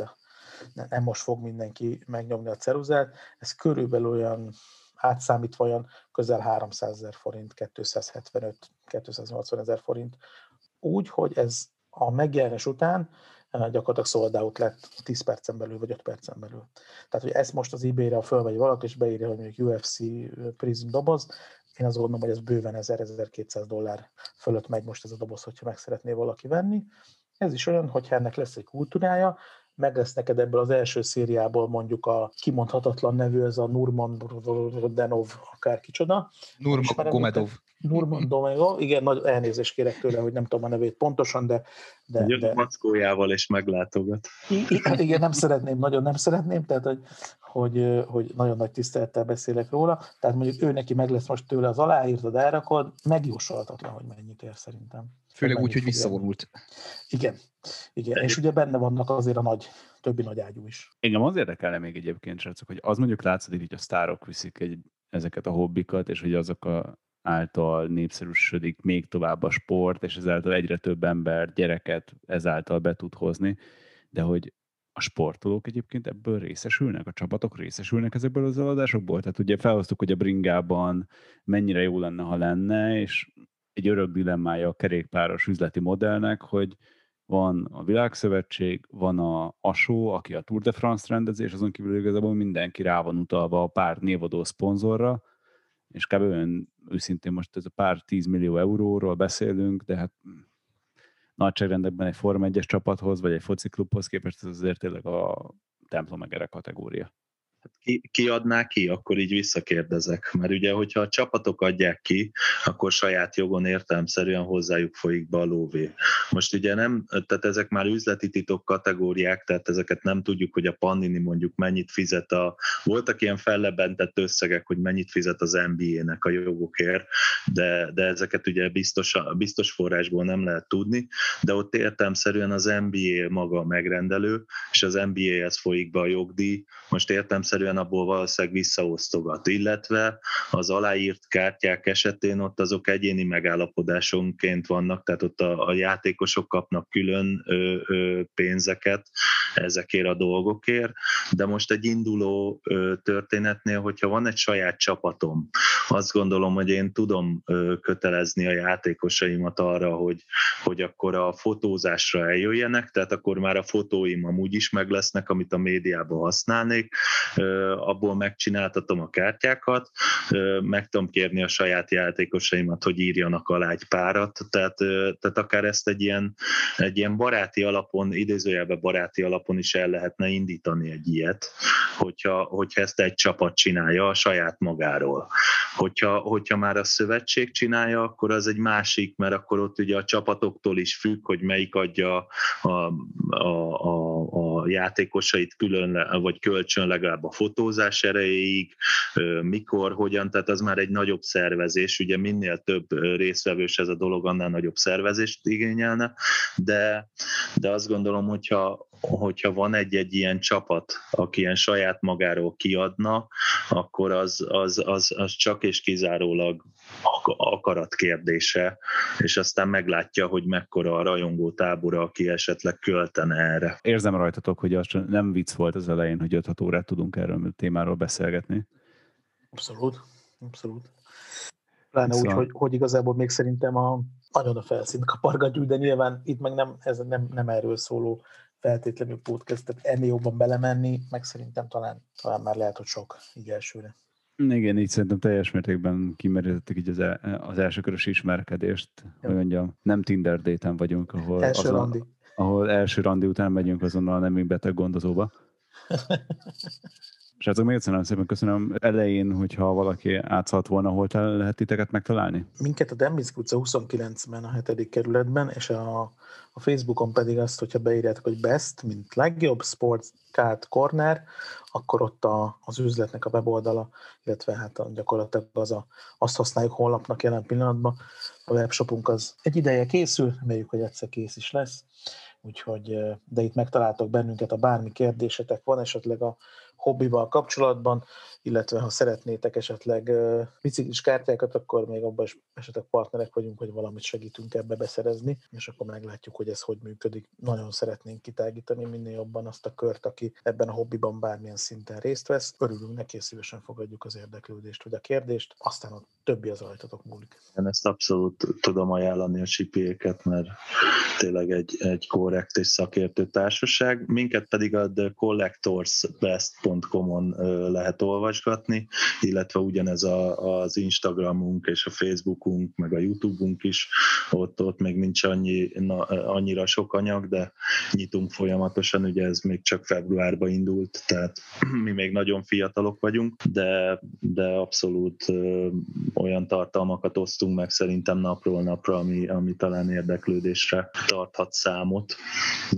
nem most fog mindenki megnyomni a ceruzát, ez körülbelül olyan átszámítva olyan közel 300 ezer forint, 275-280 ezer forint, úgy, hogy ez a megjelenés után gyakorlatilag sold out lett 10 percen belül, vagy 5 percen belül. Tehát, hogy ezt most az eBay-re fölvegy valaki, és beírja, hogy mondjuk UFC Prism doboz, én azt gondolom, hogy ez bőven 1000-1200 dollár fölött megy most ez a doboz, hogyha meg szeretné valaki venni. Ez is olyan, hogyha ennek lesz egy kultúrája, meg lesz neked ebből az első szériából mondjuk a kimondhatatlan nevű, ez a Nurman Denov, akár kicsoda. Nurman Gomedov. Nurman Domego, igen, nagy elnézést kérek tőle, hogy nem tudom a nevét pontosan, de... de, Jön de... mackójával és meglátogat. Igen, igen, nem szeretném, nagyon nem szeretném, tehát hogy, hogy, hogy nagyon nagy tisztelettel beszélek róla, tehát mondjuk ő neki meg lesz most tőle az aláírtad, elrakod, megjósolhatatlan, hogy mennyit ér szerintem. Főleg úgy, hogy visszavonult. Igen, igen, és ugye benne vannak azért a nagy, többi nagy ágyú is. Engem az érdekelne még egyébként, srácok, hogy az mondjuk látszik, hogy a sztárok viszik egy, ezeket a hobbikat, és hogy azok a által népszerűsödik még tovább a sport, és ezáltal egyre több ember, gyereket ezáltal be tud hozni, de hogy a sportolók egyébként ebből részesülnek, a csapatok részesülnek ezekből az eladásokból? Tehát ugye felhoztuk, hogy a bringában mennyire jó lenne, ha lenne, és egy örök dilemmája a kerékpáros üzleti modellnek, hogy van a Világszövetség, van a ASO, aki a Tour de France rendezés, azon kívül igazából mindenki rá van utalva a pár névadó szponzorra, és kb. olyan őszintén most ez a pár tízmillió euróról beszélünk, de hát nagyságrendekben egy Form 1-es csapathoz, vagy egy fociklubhoz képest ez azért tényleg a templomegere kategória ki, ki adná ki, akkor így visszakérdezek. Mert ugye, hogyha a csapatok adják ki, akkor saját jogon értelmszerűen hozzájuk folyik be a lóvé. Most ugye nem, tehát ezek már üzleti titok kategóriák, tehát ezeket nem tudjuk, hogy a Panini mondjuk mennyit fizet a, voltak ilyen fellebentett összegek, hogy mennyit fizet az NBA-nek a jogokért, de, de ezeket ugye biztos, biztos forrásból nem lehet tudni, de ott értelmszerűen az NBA maga a megrendelő, és az NBA-hez folyik be a jogdíj. Most értelmszerűen egyszerűen abból valószínűleg visszaosztogat, illetve az aláírt kártyák esetén ott azok egyéni megállapodásonként vannak, tehát ott a, a játékosok kapnak külön ö, ö, pénzeket ezekért a dolgokért, de most egy induló ö, történetnél, hogyha van egy saját csapatom, azt gondolom, hogy én tudom ö, kötelezni a játékosaimat arra, hogy, hogy akkor a fotózásra eljöjjenek, tehát akkor már a fotóim amúgy is meg lesznek, amit a médiában használnék, abból megcsináltatom a kártyákat, meg tudom kérni a saját játékosaimat, hogy írjanak alá egy párat, tehát, tehát akár ezt egy ilyen, egy ilyen baráti alapon, idézőjelben baráti alapon is el lehetne indítani egy ilyet, hogyha, hogyha ezt egy csapat csinálja a saját magáról. Hogyha, hogyha már a szövetség csinálja, akkor az egy másik, mert akkor ott ugye a csapatoktól is függ, hogy melyik adja a, a, a, a játékosait külön, vagy kölcsön legalább a fotózás erejéig, mikor, hogyan, tehát az már egy nagyobb szervezés, ugye minél több részvevős ez a dolog, annál nagyobb szervezést igényelne, de, de azt gondolom, hogyha, hogyha van egy-egy ilyen csapat, aki ilyen saját magáról kiadna, akkor az, az, az, az csak és kizárólag akarat kérdése, és aztán meglátja, hogy mekkora a rajongó tábora, aki esetleg költene erre. Érzem rajtatok, hogy az nem vicc volt az elején, hogy 5 órát tudunk erről a témáról beszélgetni. Abszolút, abszolút. Pláne szóval... úgy, hogy, hogy igazából még szerintem a, nagyon a felszínt kapargatjuk, de nyilván itt meg nem, ez nem, nem erről szóló feltétlenül podcastet ennél jobban belemenni, meg szerintem talán, talán már lehet, hogy sok így elsőre. Igen, így szerintem teljes mértékben kimerítettük így az, el, az első körös ismerkedést, Jó. hogy mondjam, nem Tinder déten vagyunk, ahol, első azon, randi. ahol első randi után megyünk azonnal nem beteg gondozóba. Srácok, még egyszer nagyon szépen köszönöm. Elején, hogyha valaki átszalt volna, hol lehet titeket megtalálni? Minket a Dembiszk utca 29-ben a hetedik kerületben, és a, a Facebookon pedig azt, hogyha beírjátok, hogy best, mint legjobb, sports corner, akkor ott a, az üzletnek a weboldala, illetve hát a, gyakorlatilag az a, azt használjuk honlapnak jelen pillanatban. A webshopunk az egy ideje készül, reméljük, hogy egyszer kész is lesz. Úgyhogy, de itt megtaláltok bennünket, a bármi kérdésetek van, esetleg a hobbival kapcsolatban, illetve ha szeretnétek esetleg biciklis kártyákat, akkor még abban is esetleg partnerek vagyunk, hogy valamit segítünk ebbe beszerezni, és akkor meglátjuk, hogy ez hogy működik. Nagyon szeretnénk kitágítani minél jobban azt a kört, aki ebben a hobbiban bármilyen szinten részt vesz. Örülünk neki, szívesen fogadjuk az érdeklődést vagy a kérdést, aztán a többi az rajtatok múlik. Én ezt abszolút tudom ajánlani a csipiéket, mert tényleg egy, egy korrekt és szakértő társaság. Minket pedig a The Collectors Best com-on lehet olvasgatni, illetve ugyanez a, az Instagramunk és a Facebookunk, meg a YouTubeunk is, ott, ott még nincs annyi, na, annyira sok anyag, de nyitunk folyamatosan, ugye ez még csak februárban indult, tehát mi még nagyon fiatalok vagyunk, de, de abszolút ö, olyan tartalmakat osztunk meg szerintem napról napra, ami, ami talán érdeklődésre tarthat számot,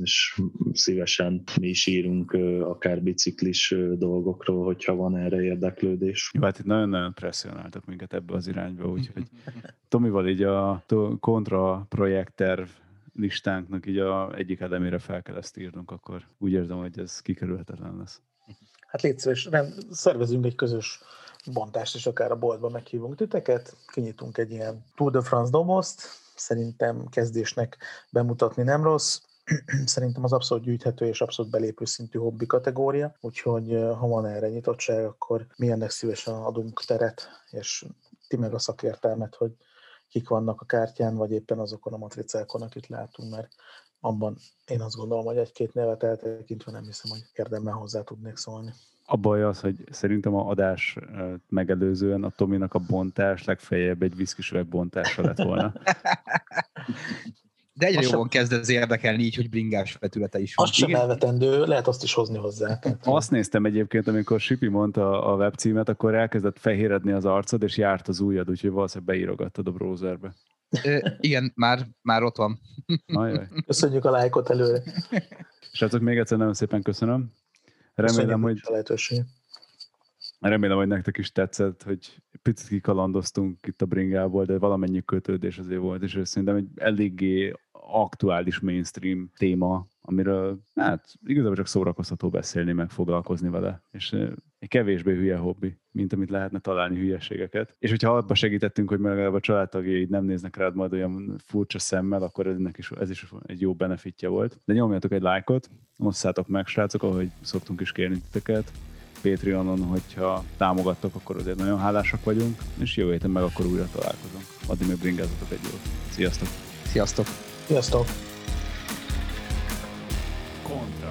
és szívesen mi is írunk ö, akár biciklis dolgokról, hogyha van erre érdeklődés. Jó, hát itt nagyon-nagyon presszionáltak minket ebbe az irányba, úgyhogy Tomival így a kontra projektterv listánknak így a egyik elemére fel kell ezt írnunk, akkor úgy érzem, hogy ez kikerülhetetlen lesz. Hát légy szíves, szervezünk egy közös bontást, és akár a boltba meghívunk titeket, kinyitunk egy ilyen Tour de France domozt, szerintem kezdésnek bemutatni nem rossz, szerintem az abszolút gyűjthető és abszolút belépő szintű hobbi kategória, úgyhogy ha van erre nyitottság, akkor mi ennek szívesen adunk teret, és ti meg a szakértelmet, hogy kik vannak a kártyán, vagy éppen azokon a matricákon, akit látunk, mert abban én azt gondolom, hogy egy-két nevet eltekintve nem hiszem, hogy érdemben hozzá tudnék szólni. A baj az, hogy szerintem a adás megelőzően a Tominak a bontás legfeljebb egy viszkisüveg bontása lett volna. De egyre Azt jobban kezd ez érdekelni így, hogy bringás vetülete is van. Azt sem elvetendő, lehet azt is hozni hozzá. Azt néztem egyébként, amikor Sipi mondta a webcímet, akkor elkezdett fehéredni az arcod, és járt az ujjad, úgyhogy valószínűleg beírogattad a browserbe. Ö, igen, már, már ott van. Ajaj. Köszönjük a lájkot előre. Srácok, még egyszer nagyon szépen köszönöm. Köszönjük Remélem, hogy is a lehetőséget. Remélem, hogy nektek is tetszett, hogy picit kikalandoztunk itt a bringából, de valamennyi kötődés azért volt, és szerintem egy eléggé aktuális mainstream téma, amiről hát igazából csak szórakoztató beszélni, meg foglalkozni vele. És egy kevésbé hülye hobbi, mint amit lehetne találni hülyeségeket. És hogyha abba segítettünk, hogy legalább a családtagjaid nem néznek rád majd olyan furcsa szemmel, akkor ennek is, ez is egy jó benefitja volt. De nyomjatok egy lájkot, osszátok meg, srácok, ahogy szoktunk is kérni titeket. Patreonon, hogyha támogattok, akkor azért nagyon hálásak vagyunk, és jövő héten meg akkor újra találkozunk. Addig még bringázatok egy jót. Sziasztok! Sziasztok! Sziasztok! Kontra.